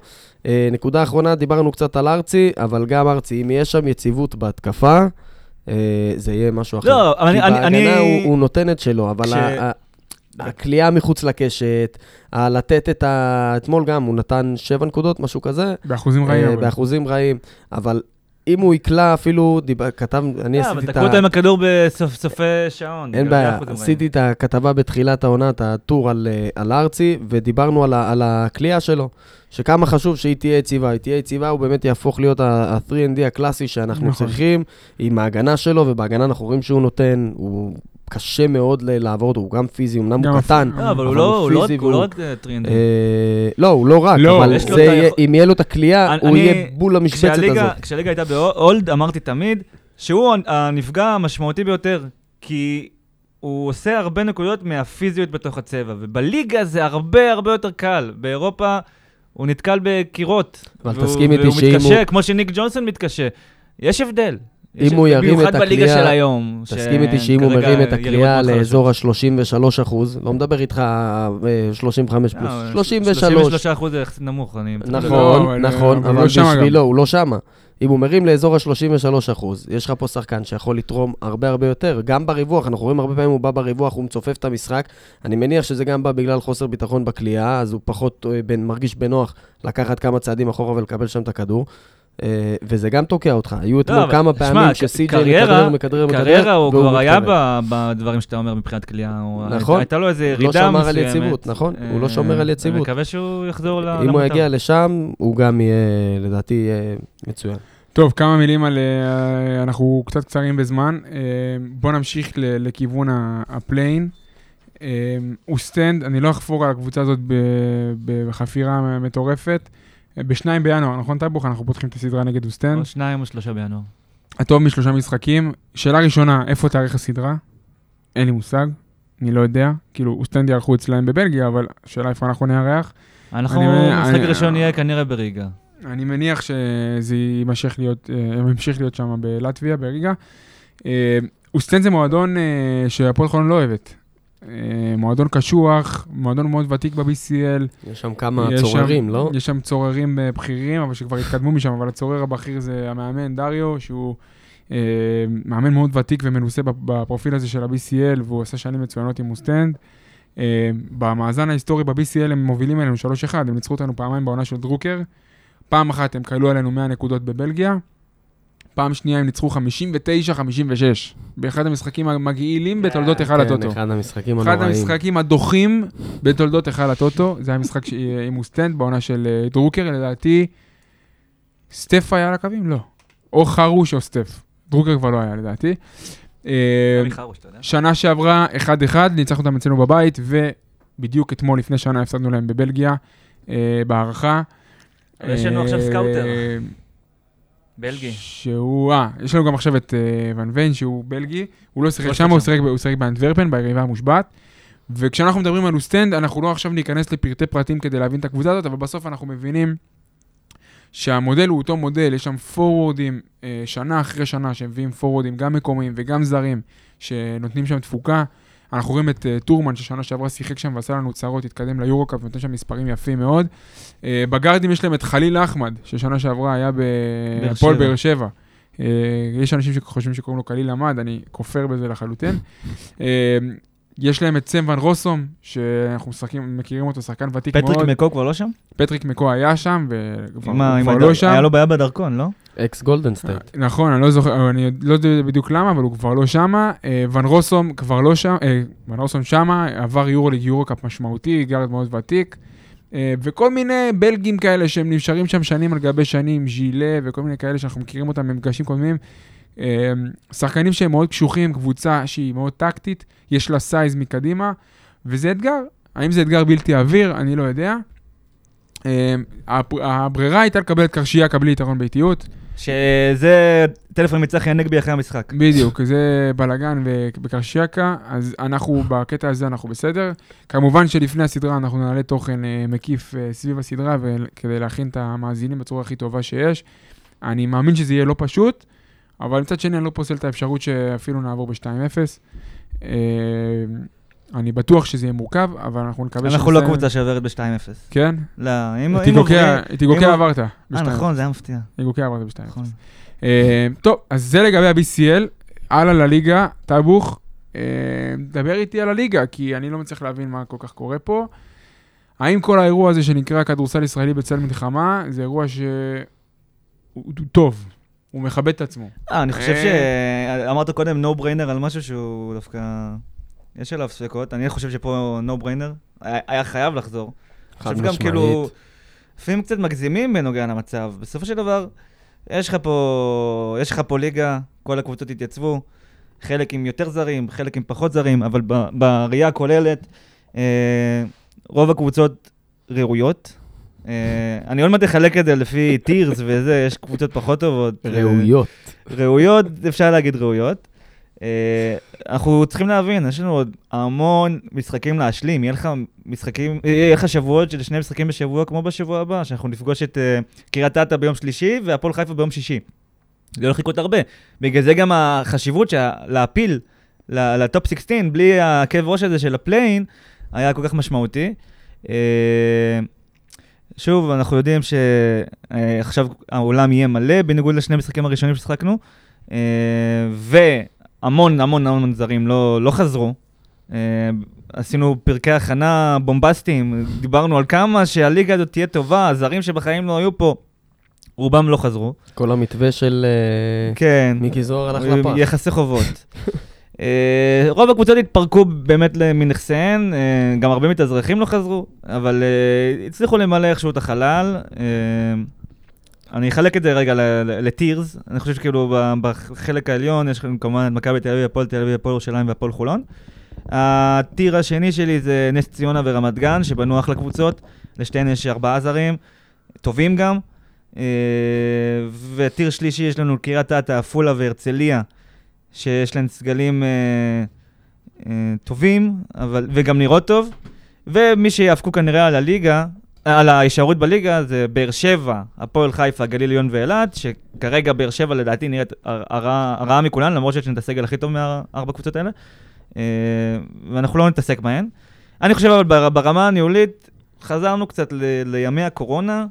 נקודה אחרונה, דיברנו קצת על ארצי, אבל גם ארצי, אם יש שם יציבות בהתקפה, זה יהיה משהו אחר. לא, אבל אני- כי בהגנה אני- הוא, הוא נותן את שלו, אבל כש- הכלייה מחוץ לקשת, לתת את ה... אתמול גם, הוא נתן שבע נקודות, משהו כזה, באחוזים רעים. באחוזים רעים, אבל אם הוא יקלע אפילו, דיבר, כתב, אני אה, אבל עשיתי את תקעו ה... אותו עם הכדור בסופי שעון. אין בעיה. עשיתי את הכתבה בתחילת העונה, את הטור על, אה, על ארצי, ודיברנו על, על הכלייה שלו, שכמה חשוב שהיא תהיה יציבה. היא תהיה יציבה, הוא באמת יהפוך להיות ה-3ND הקלאסי שאנחנו נכון. צריכים, עם ההגנה שלו, ובהגנה אנחנו רואים שהוא נותן, הוא קשה מאוד לעבור אותו, הוא גם פיזי, אמנם הוא קטן. לא, אבל הוא אבל לא- הוא לא פיזי הוא לא והוא- רק אה, three and D. אה, לא, הוא לא רק, לא, אבל אם יהיה לו את הקליעה, אני- הוא יהיה בול המשבצת כשהליגה- הזאת. כשהליגה הייתה ב hold, אמרתי תמיד שהוא הנפגע המשמעותי ביותר, כי הוא עושה הרבה נקודות מהפיזיות בתוך הצבע, ובליגה זה הרבה הרבה יותר קל. באירופה הוא נתקל בקירות. אבל והוא- תסכים איתי והוא שאם מתקשה, הוא- כמו שניק ג'ונסון מתקשה. יש הבדל. אם הוא ירים את במיוחד בליגה הקליעה- של היום. תסכים איתי שאם הוא מרים את הקליעה. לאזור ה-33 אחוז, לא מדבר איתך אה, 35 פלוס, אה, 33. 33 אחוז זה יחסית נמוך, אני... לא, נכון, אבל- נכון, אבל לא. בשבילו, הוא לא שמה. אם הוא מרים לאזור ה-33 אחוז, יש לך פה שחקן שיכול לתרום הרבה הרבה יותר. גם בריווח, אנחנו רואים הרבה פעמים הוא בא בריווח, הוא מצופף את המשחק. אני מניח שזה גם בא בגלל חוסר ביטחון בכלייה, אז הוא פחות אה, בין- מרגיש בנוח לקחת כמה צעדים אחורה ולקבל שם את הכדור. אה, וזה גם תוקע אותך. היו אתמול לא, כמה פעמים שסי.ג'יי קריירה- מכדרר, מכדרר, מכדרר, קריירה הוא כבר היה בדברים שאתה אומר מבחינת קליעה. הוא- נכון. הייתה לו איזה ירידה לא מסוימת. שמר על יציבות, נכון? הוא לא שומר על אה, יציבות. אני מקווה שהוא יחזור ל- אם הוא. יגיע לשם, הוא גם יהיה, לדעתי, יהיה מצוין. טוב, כמה מילים על... אה, אנחנו קצת קצרים בזמן. אה, בואו נמשיך לכיוון ה play-in. אה, אוסטנד, אני לא אחפור על הקבוצה הזאת בחפירה מטורפת. בשניים בינואר, נכון טייבוך? אנחנו פותחים את הסדרה נגד אוסטנד. או שניים או שלושה בינואר. הטוב משלושה משחקים. שאלה ראשונה, איפה תיערך הסדרה? אין לי מושג, אני לא יודע. כאילו, אוסטנד יארחו אצלהם בבלגיה, אבל השאלה איפה אנחנו נארח. אנחנו, אני- הראשון יהיה כנראה בריגה. אני מניח שזה יימשך להיות, אה, ימשיך להיות שם בלטביה, בריגה. אה, אוסטנד זה מועדון אה, שהפועל חולון לא אוהבת. אה, מועדון קשוח, מועדון מאוד ותיק ב-BCL. יש שם כמה יש צוררים, שם, לא? יש שם צוררים אה, בכירים, אבל שכבר התקדמו משם, אבל הצורר הבכיר זה המאמן דריו, שהוא אה, מאמן מאוד ותיק ומנוסה בפ- בפרופיל הזה של ה-BCL, והוא עשה שנים מצוינות עם אוסטנד. אה, במאזן ההיסטורי ב-BCL הם מובילים עלינו 3-1, הם ניצחו אותנו פעמיים בעונה של דרוקר. פעם אחת הם קלעו עלינו 100 נקודות בבלגיה, פעם שנייה הם ניצחו 59-56, באחד המשחקים המגעילים בתולדות היכל הטוטו. כן, אחד המשחקים אחד הנוראים. המשחקים הדוחים בתולדות היכל הטוטו, זה היה משחק עם אוסטנד בעונה של אה, דרוקר, לדעתי, סטף היה על הקווים? לא. או חרוש או סטף. דרוקר כבר לא היה לדעתי. אה. שנה שעברה, 1-1, ניצחנו אותם אצלנו בבית, ובדיוק אתמול, לפני שנה, הפסדנו להם בבלגיה, אה, בהארכה. יש לנו עכשיו scouter. בלגי. שהוא, אה, יש לנו גם עכשיו את אה, ון ויין, שהוא בלגי, הוא לא שיחק שם, הוא. שיחק ב- הוא שיחק באנטוורפן, ביריבה המושבעת. וכשאנחנו מדברים על אוסטנד, אנחנו לא עכשיו ניכנס לפרטי פרטים כדי להבין את הקבוצה הזאת, אבל בסוף אנחנו מבינים שהמודל הוא אותו מודל, יש שם פורוורדים אה, שנה אחרי שנה שמביאים פורוורדים גם מקומיים וגם זרים, שנותנים שם תפוקה. אנחנו רואים את אה, טורמן, ששנה שעברה שיחק שם ועשה לנו צרות, התקדם ליורוקאפ ונותן שם מספרים יפים מאוד. אה, בגארדים יש להם את חליל אחמד, ששנה שעברה היה בהפועל שבע. באר שבע. אה, יש אנשים שחושבים שקוראים לו קליל עמד, אני כופר בזה לחלוטין. אה, יש להם את סם ון רוסום, שאנחנו משחקים, מכירים אותו, שחקן ותיק מאוד. פטריק מקו כבר לא שם? פטריק מקו היה שם, וכבר לא שם. היה לו בעיה בדרכון, לא? ex Golden State. נכון, אני לא זוכר, אני לא יודע בדיוק למה, אבל הוא כבר לא שמה. אה, ון רוסום כבר לא שם, אה, ון רוסום שמה, עבר יורו ליג יורו-קאפ משמעותי, גארד מאוד ותיק. אה, וכל מיני בלגים כאלה שהם נשארים שם שנים על גבי שנים, ז'ילה וכל מיני כאלה שאנחנו מכירים אותם ממפגשים קודמים. אה, שחקנים שהם מאוד קשוחים, קבוצה שהיא מאוד טקטית, יש לה סייז מקדימה, וזה אתגר. האם זה אתגר בלתי עביר? אני לא יודע. הבר- הברירה הייתה לקבל את קרשיאקה בלי יתרון באיטיות. שזה טלפון מצחי הנגבי אחרי המשחק. בדיוק, זה בלאגן בקרשיאקה, אז אנחנו, בקטע הזה אנחנו בסדר. כמובן שלפני הסדרה אנחנו נעלה תוכן אה, מקיף אה, סביב הסדרה, כדי להכין את המאזינים בצורה הכי טובה שיש. אני מאמין שזה יהיה לא פשוט, אבל מצד שני אני לא פוסל את האפשרות שאפילו נעבור ב-2-0. אה, אני בטוח שזה יהיה מורכב, אבל אנחנו נקווה אנחנו לא קבוצה שעוברת ב-2-0. כן? לא, אם... את אם- עברת. אה, ב-2-0. נכון, זה היה מפתיע. איגוקיה עברת ב-2-0. נכון. אה, טוב, אז זה לגבי ה-BCL. הלאה לליגה, טאבוך, אה, דבר איתי על הליגה, כי אני לא מצליח להבין מה כל כך קורה פה. האם כל האירוע הזה שנקרא כדורסל ישראלי בצל מלחמה, זה אירוע שהוא הוא טוב, הוא מכבד את עצמו. אה, אני חושב אה. שאמרת קודם נו בריינר על משהו שהוא דווקא... יש עליו ספקות. אני חושב שפה נו בריינר היה חייב לחזור. חד עכשיו גם משמעית. כאילו, לפעמים קצת מגזימים בנוגע למצב. בסופו של דבר, יש לך פה, יש לך פה ליגה, כל הקבוצות התייצבו, חלק עם יותר זרים, חלק עם פחות זרים, אבל בראייה הכוללת, אה, רוב הקבוצות ראויות. אה, אני עוד מעט אחלק את זה לפי טירס וזה, יש קבוצות פחות טובות. אה, ראויות. ראויות, אפשר להגיד ראויות. אה, אנחנו צריכים להבין, יש לנו עוד המון משחקים להשלים. יהיה לך משחקים, יהיה לך שבועות של שני משחקים בשבוע, כמו בשבוע הבא, שאנחנו נפגוש את קריית אתא ביום שלישי והפועל חיפה ביום שישי. זה הולך לקרות הרבה. בגלל זה גם החשיבות להעפיל לטופ 16 בלי הכאב ראש הזה של ה play-in, היה כל כך משמעותי. אה, שוב, אנחנו יודעים שעכשיו האולם יהיה מלא, בניגוד לשני המשחקים הראשונים ששיחקנו, אה, והמון המון המון זרים לא, לא חזרו. אה, עשינו פרקי הכנה בומבסטיים, דיברנו על כמה שהליגה הזאת תהיה טובה, הזרים שבחיים לא היו פה, רובם לא חזרו. כל המתווה של אה, כן. מיקי זוהר הלך לפח. יחסי חובות. אה, רוב הקבוצות התפרקו באמת מנכסיהן, אה, גם הרבה מתאזרחים לא חזרו, אבל אה, הצליחו למלא איכשהו את החלל. אני אחלק את זה רגע לטירס, אני חושב שכאילו בחלק העליון יש כמובן את מכבי תל אביב, הפועל תל אביב, הפועל ירושלים והפועל חולון. הטיר השני שלי זה נס ציונה ורמת גן, שבנו אחלה קבוצות, לשתיהן יש ארבעה זרים, טובים גם. וטיר שלישי יש לנו קריית אתא, עפולה והרצליה, שיש להן סגלים אה, אה, טובים, אבל, וגם נראות טוב. ומי שיאבקו כנראה על הליגה, על ההישארות בליגה, זה באר שבע, הפועל חיפה, גליל עליון ואילת, שכרגע באר שבע לדעתי נראית הר- הרעה הרעה מכולן, למרות שיש לנו את הסגל הכי טוב מהארבע קבוצות האלה, אה, ואנחנו לא נתעסק בהן. אני חושב אבל בר- ברמה הניהולית, חזרנו קצת ל- לימי הקורונה,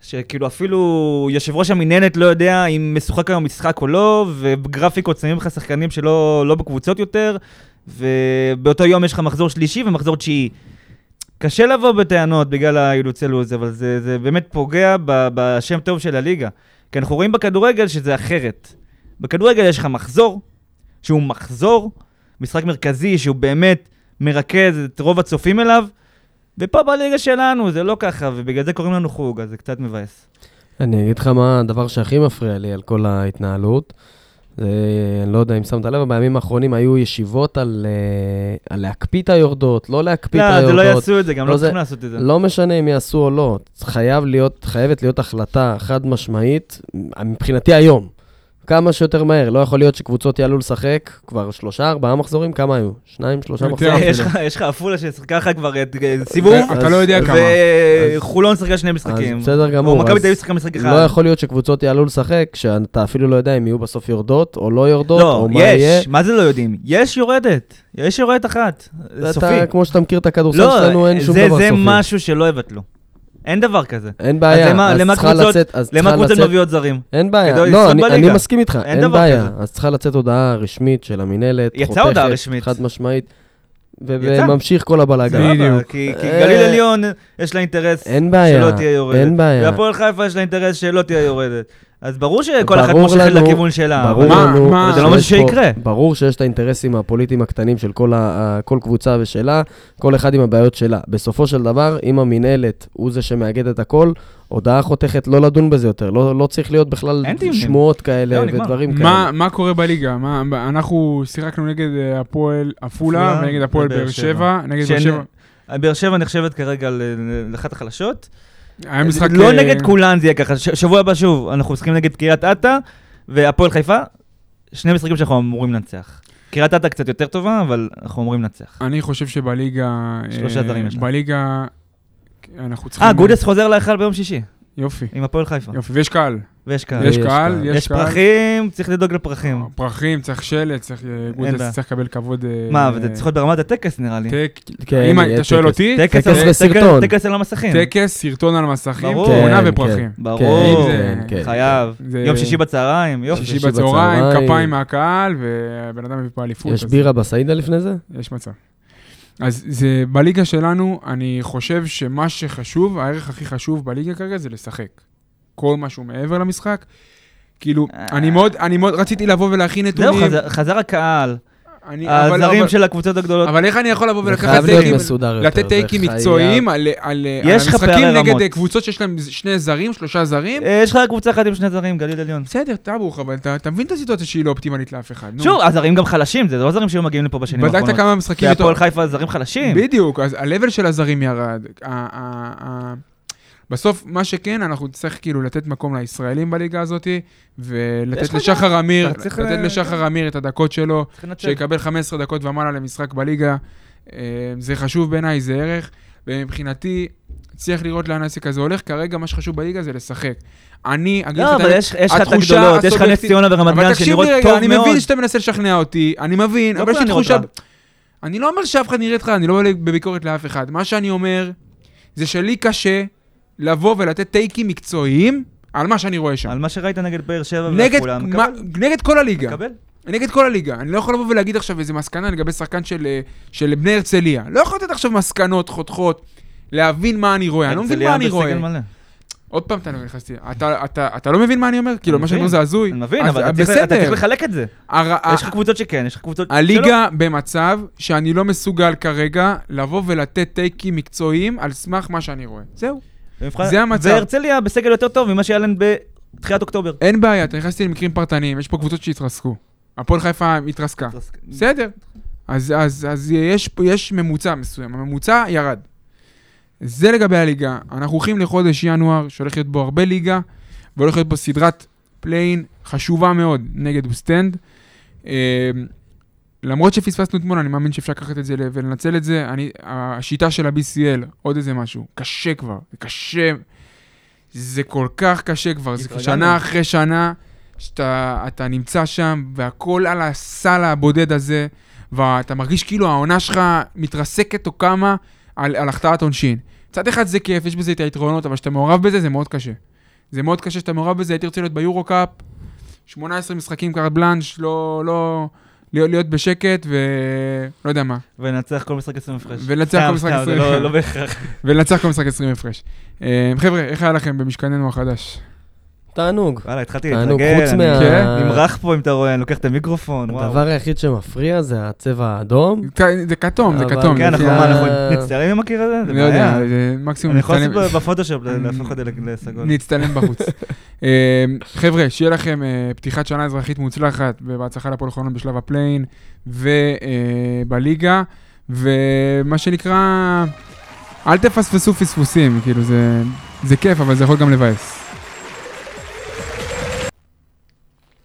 שכאילו אפילו יושב ראש המינהלת לא יודע אם משוחק היום משחק או לא, וגרפיקות שמים לך שחקנים שלא לא בקבוצות יותר, ובאותו יום יש לך מחזור שלישי ומחזור תשיעי. קשה לבוא בטענות בגלל האילוצי לו"ז, אבל זה, זה באמת פוגע ב, בשם טוב של הליגה. כי אנחנו רואים בכדורגל שזה אחרת. בכדורגל יש לך מחזור, שהוא מחזור, משחק מרכזי שהוא באמת מרכז את רוב הצופים אליו, ופה בליגה שלנו זה לא ככה, ובגלל זה קוראים לנו חוג, אז זה קצת מבאס. אני אגיד לך מה הדבר שהכי מפריע לי על כל ההתנהלות. זה, אני לא יודע אם שמת לב, בימים האחרונים היו ישיבות על, אה, על להקפיא את היורדות, לא להקפיא את לא, היורדות. זה לא יעשו את זה, גם לא לא זה- צריכים לעשות את זה. לא משנה אם יעשו או לא, חייב להיות, חייבת להיות החלטה חד משמעית, מבחינתי היום. כמה שיותר מהר, לא יכול להיות שקבוצות יעלו לשחק כבר שלושה, ארבעה מחזורים, כמה היו? שניים, שלושה יותר מחזורים? יש לך- עפולה ששיחקה לך כבר את אה, סיבוב, אתה לא יודע כמה. וחולון שיחקה שני משחקים. אז בסדר גמור, או מכבי תל אביב שיחקה משחק אחד. לא יכול להיות שקבוצות יעלו לשחק, שאתה אפילו לא יודע אם יהיו בסוף יורדות או לא יורדות, לא, או מה יהיה. יש, מה זה לא יודעים? יש יורדת, יש יורדת אחת, סופי. אתה, כמו שאתה מכיר את הכדורסל לא, שלנו, אין שום זה- דבר זה סופי. משהו שלא יבטלו. אין דבר כזה. אין בעיה, למה- אז למה צריכה קבוצות- לצאת, אז למה קבוצות לצאת, מביאות זרים? אין בעיה, לא, אני, מסכים איתך, אין אין, דבר בעיה. כזה. אז צריכה לצאת הודעה רשמית של המינהלת, יצאה הודעה רשמית. חד משמעית. וממשיך כל הבלאגן. בדיוק. כי כי אה, גליל עליון יש לה אינטרס אין בעיה, שלא תהיה יורדת. אין בעיה. והפועל חיפה יש לה אינטרס שלא תהיה יורדת. אז ברור שכל אחת מושכת לנו- לכיוון שלה. ברור מה- לנו, מה- זה לא משהו שיש פה- שיקרה. ברור שיש את האינטרסים הפוליטיים הקטנים של כל, ה, כל קבוצה ושלה, כל אחד עם הבעיות שלה. בסופו של דבר, אם המינהלת הוא זה שמאגד את הכל, הודעה חותכת לא לדון בזה יותר. לא, לא צריך להיות בכלל. שמועות כאלה נגמר. ודברים כאלה. מה, מה קורה בליגה? מה, אנחנו שיחקנו נגד אה, הפועל עפולה ונגד הפועל באר שבע. נגד באר שבע. באר שבע נחשבת כרגע לאחת החלשות. היה משחק... לא אה, נגד כולן זה יהיה ככה. שבוע הבא שוב, אנחנו משחקים נגד קריית אתא והפועל חיפה. שני משחקים שאנחנו אמורים לנצח. קריית אתא קצת יותר טובה, אבל אנחנו אמורים לנצח. אני חושב שבליגה... שלושה אה, זרים יש לה. בליגה... אנחנו צריכים... אה, גודס חוזר להיכל ביום שישי, יופי. עם הפועל חיפה. יופי, ויש קהל. ויש קהל. יש יש קהל. יש יש קהל. פרחים, צריך לדאוג לפרחים. פרחים, צריך שלט, צריך... אה, בעיה. גודס צריך לקבל כבוד... אה, מה, וזה צריך להיות ברמת הטקס נראה לי. כן, אם אתה שואל. אותי, טקס וסרטון. טקס על המסכים. טקס, סרטון על מסכים, ברור. תמונה כן, ופרחים. ברור, כן, כן. חייב. זה- יום שישי בצהריים, יופי. שישי בצהריים. כפיים מהקהל, והבן אדם מביא פה אליפות. יש בירה בסעידה לפני זה? יש מצב. אז זה, בליגה שלנו, אני חושב שמה שחשוב, הערך הכי חשוב בליגה כרגע זה לשחק. כל משהו מעבר למשחק. כאילו, אה. אני מאוד, אני מאוד רציתי לבוא ולהכין זהו, נתונים. חזר- חזר הקהל, הזרים אבל- של הקבוצות הגדולות. אבל איך אני יכול לבוא זה ולקחת טייקים. לתת זה טייקים. מקצועיים על המשחקים נגד רמות. אה, קבוצות שיש להם שני זרים, שלושה זרים? אה, יש לך קבוצה אחת עם שני זרים, גליל עליון. בסדר, טאבוך, אבל אתה אתה מבין את הסיטואציה שהיא לא אופטימלית לאף אחד. נו. שוב, הזרים גם חלשים, זה לא זרים שהיו מגיעים לפה בשנים האחרונות. בדקת כמה משחקים איתו? הפועל חיפה זרים חלשים. בדיוק, אז ה-level של הזרים ירד. בסוף, מה שכן, אנחנו נצטרך כאילו לתת מקום לישראלים בליגה הזאת, ולתת לשחר אמיר, לתת ל- לשחר אמיר את הדקות שלו. שיקבל 15 דקות ומעלה למשחק בליגה. אה, זה חשוב בעיניי, זה ערך, ומבחינתי, צריך לראות לאן העסק הזה הולך, כרגע מה שחשוב בליגה זה לשחק. אני אגיד לא, לך את אבל האמת, יש יש לך את התחושה הגדולות, יש לך נס ציונה ורמת אבל גן שנראות טוב אני מאוד. מבין שאתה מנסה לשכנע אותי, אני מבין, לא אבל יש לי תחושה... אני לא אומר שאף אחד נראה איתך, אני לא בא בביקורת לאף אחד. מה שאני אומר, זה שלי קשה לבוא ולתת טייקים מקצועיים על מה שאני רואה שם. על מה שראית נגד באר שבע ועפולה, מקבל. נגד כל הליגה. מקבל. נגד כל הליגה. אני לא יכול לבוא ולהגיד עכשיו איזה מסקנה לגבי שחקן של, אה, של בני הרצליה. לא יכול לתת עכשיו מסקנות חותכות, להבין מה אני רואה. אני לא מבין מה אני רואה. מלא. עוד פעם אתה נכנסתי. אתה, אתה, אתה לא מבין מה אני אומר? כאילו, מה שאני אומר. זה הזוי. אני מבין, אבל אתה צריך- אתה צריך לחלק את זה. יש לך קבוצות שכן, יש לך קבוצות שלא. הליגה במצב שאני לא מסוגל כרגע לבוא ולתת טייקים מקצועיים על סמך מה שאני רואה. זהו. זה המצב. והרצליה בסגל יותר טוב ממה שהיה להם בתחילת אוקטובר. אין בעיה, אתה נכנסתי למקרים פרטניים, יש פה קבוצות שהתרסקו. הפועל חיפה התרסקה. בסדר. אז, אז, אז יש, ממוצע מסוים, הממוצע ירד. זה לגבי הליגה. אנחנו הולכים לחודש ינואר, שהולך להיות בו הרבה ליגה, והולך להיות בו סדרת play-in חשובה מאוד נגד אוסטנד. למרות שפספסנו אתמול, אני מאמין שאפשר לקחת את זה ולנצל את זה. אני, השיטה של ה-BCL, עוד איזה משהו, קשה כבר, זה קשה, זה כל כך קשה כבר, זה. שנה אחרי שנה, שאתה אתה נמצא שם, והכל על הסל הבודד הזה, ואתה מרגיש כאילו העונה שלך מתרסקת או קמה על, על החטאת עונשין. מצד אחד זה כיף, יש בזה את היתרונות, אבל כשאתה מעורב בזה, זה מאוד קשה. זה מאוד קשה שאתה מעורב בזה, הייתי רוצה להיות ביורו קאפ, 18 משחקים קארט בלאנש, לא, לא, להיות, להיות בשקט ולא יודע מה, וננצח כל משחק 20 הפרש. ולנצח כל משחק סתם, זה 20 לא- הפרש. לא בהכרח. ולנצח כל משחק 20 הפרש. אה, חבר'ה, איך היה לכם במשכננו החדש? תענוג. וואלה, התחלתי תענוג, להתרגל. חוץ אני מה... כן? נמרח פה אם אתה רואה, אני לוקח את המיקרופון, וואו. הדבר היחיד שמפריע זה הצבע האדום. זה כתום, זה כתום. כן, אנחנו מה, אנחנו נצטלם עם הקיר הזה? זה אני לא יודע, מקסימום אני יכול לעשות נצטלם- בפוטושופ, להפוך את זה לסגול. נצטלם בחוץ. אה, חבר'ה, שיהיה לכם אה, פתיחת שנה אזרחית מוצלחת, ובהצלחה להפועל חולון בשלב ה play-in ובליגה, ומה שנקרא, אל תפספסו פספוסים, כאילו זה, זה כיף, אבל זה יכול גם לבאס.